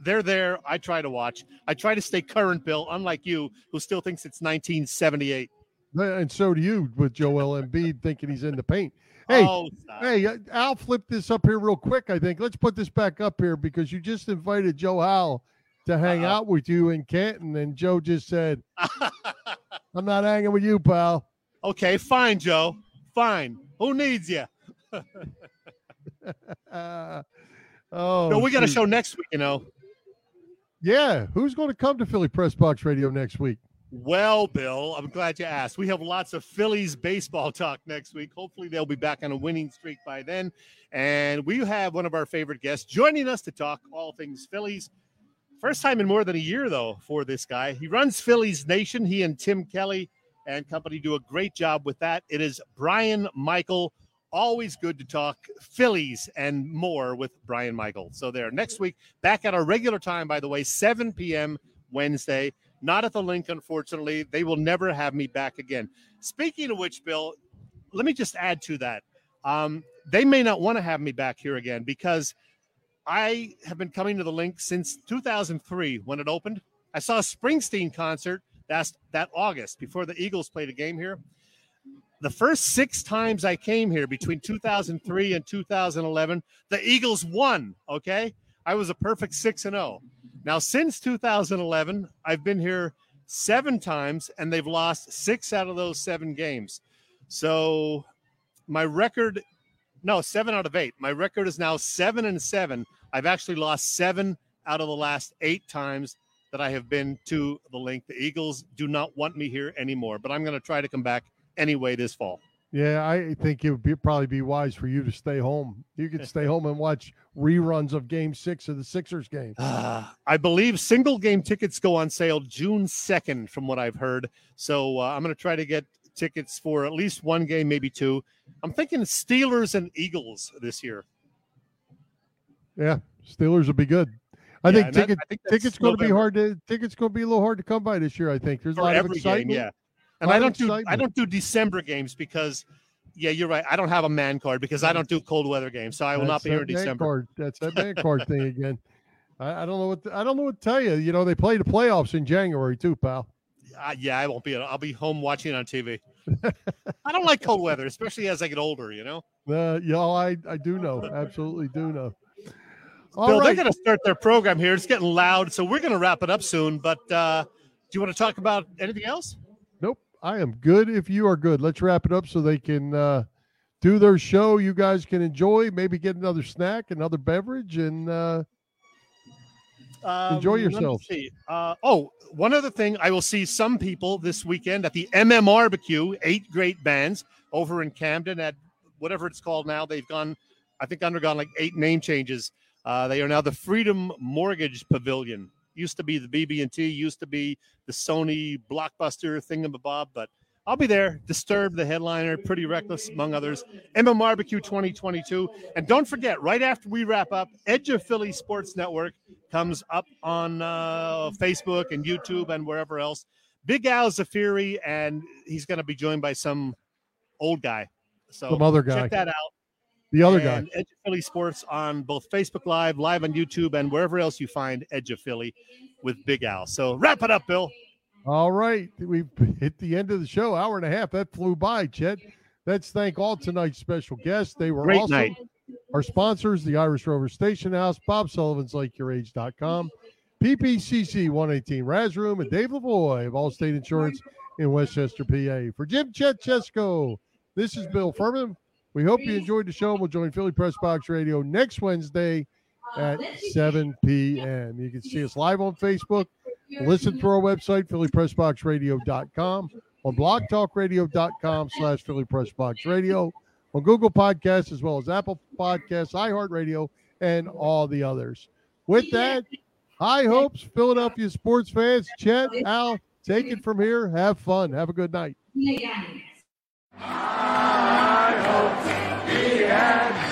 they're there. I try to watch. I try to stay current, Bill, unlike you, who still thinks it's 1978. And so do you with Joel Embiid thinking he's in the paint. Hey, Oh, hey, uh, I'll flip this up here real quick. I think let's put this back up here because you just invited Joe Howell to hang Uh-oh. out with you in Canton, and Joe just said, "I'm not hanging with you, pal." okay, fine, Joe. Fine. Who needs you? Uh, oh, no, we got a show next week, you know. Yeah, who's going to come to Philly Pressbox Radio next week? Well, Bill, I'm glad you asked. We have lots of Phillies baseball talk next week. Hopefully, they'll be back on a winning streak by then. And we have one of our favorite guests joining us to talk all things Phillies. First time in more than a year, though, for this guy. He runs Phillies Nation. He and Tim Kelly and company do a great job with that. It is Brian Michael. Always good to talk Phillies and more with Brian Michael. So, there next week, back at our regular time, by the way, 7 p.m. Wednesday. Not at the Linc, unfortunately. They will never have me back again. Speaking of which, Bill, let me just add to that. Um, they may not want to have me back here again because I have been coming to the Linc since 2003 when it opened. I saw a Springsteen concert that's that August before the Eagles played a game here. The first six times I came here between 2003 and 2011, the Eagles won. Okay. I was a perfect 6 and 0. Now, since 2011, I've been here seven times and they've lost six out of those seven games. So my record, no, seven out of eight. My record is now seven and seven. I've actually lost seven out of the last eight times that I have been to the Linc. The Eagles do not want me here anymore, but I'm going to try to come back anyway this fall. Yeah, I think it would be, probably be wise for you to stay home. You could stay home and watch reruns of Game Six of the Sixers game. Ah, I believe single game tickets go on sale June 2nd, from what I've heard. So uh, I'm going to try to get tickets for at least one game, maybe two. I'm thinking Steelers and Eagles this year. Yeah, Steelers will be good. I Yeah, think and that- I think tickets going to be hard to tickets going to be a little hard to come by this year. I think there's a lot of excitement. game, yeah. And I don't do I don't do December games because Yeah, you're right. I don't have a man card because I don't do cold weather games, so I will not be here in December. Card. That's that man card thing again. I, I don't know what to, I don't know what to tell you. You know, they play the playoffs in January too, pal. Uh, yeah, I won't be. I'll be home watching it on TV. I don't like cold weather, especially as I get older. You know. Uh, yeah, I I do know, absolutely do know. All Bill, right. they're going to start their program here. It's getting loud, so we're going to wrap it up soon. But uh, do you want to talk about anything else? Nope, I am good. If you are good, let's wrap it up so they can uh, do their show. You guys can enjoy, maybe get another snack, another beverage, and uh, Enjoy yourself. let me see. Uh, oh, one other thing, I will see some people this weekend at the MM Barbecue. Eight great bands over in Camden at whatever it's called now. They've gone, I think, undergone like eight name changes. Uh, they are now the Freedom Mortgage Pavilion. Used to be the BB&T. Used to be the Sony Blockbuster thingamabob, but I'll be there. Disturb the headliner, Pretty Reckless, among others. MM Barbecue 2022. And don't forget, right after we wrap up, Edge of Philly Sports Network comes up on uh, Facebook and YouTube and wherever else. Big Al Zaffiri, and he's going to be joined by some old guy. So Some other guy. Check that out. the other guy. Edge of Philly Sports on both Facebook Live, live on YouTube, and wherever else you find Edge of Philly with Big Al. So wrap it up, Bill. All right, we've hit the end of the show. Hour and a half. That flew by, Chet. Let's thank all tonight's special guests. They were Great awesome. night. Our sponsors, the Irish Rover Station House, Bob Sullivan's LakeYourAge.com, PPCC 118 Raz Room, and Dave Lavoy of Allstate Insurance in West Chester, PA. For Jim Chet Chesko, this is Bill Furman. We hope you enjoyed the show. We'll join Philly Pressbox Radio next Wednesday at 7 p.m. You can see us live on Facebook. Listen through our website, phillypressboxradio.com, on blogtalkradio.com slash phillypressboxradio, on Google Podcasts, as well as Apple Podcasts, iHeartRadio, and all the others. With that, high hopes, Philadelphia sports fans. Chet, Al, take it from here. Have fun. Have a good night. I hope he had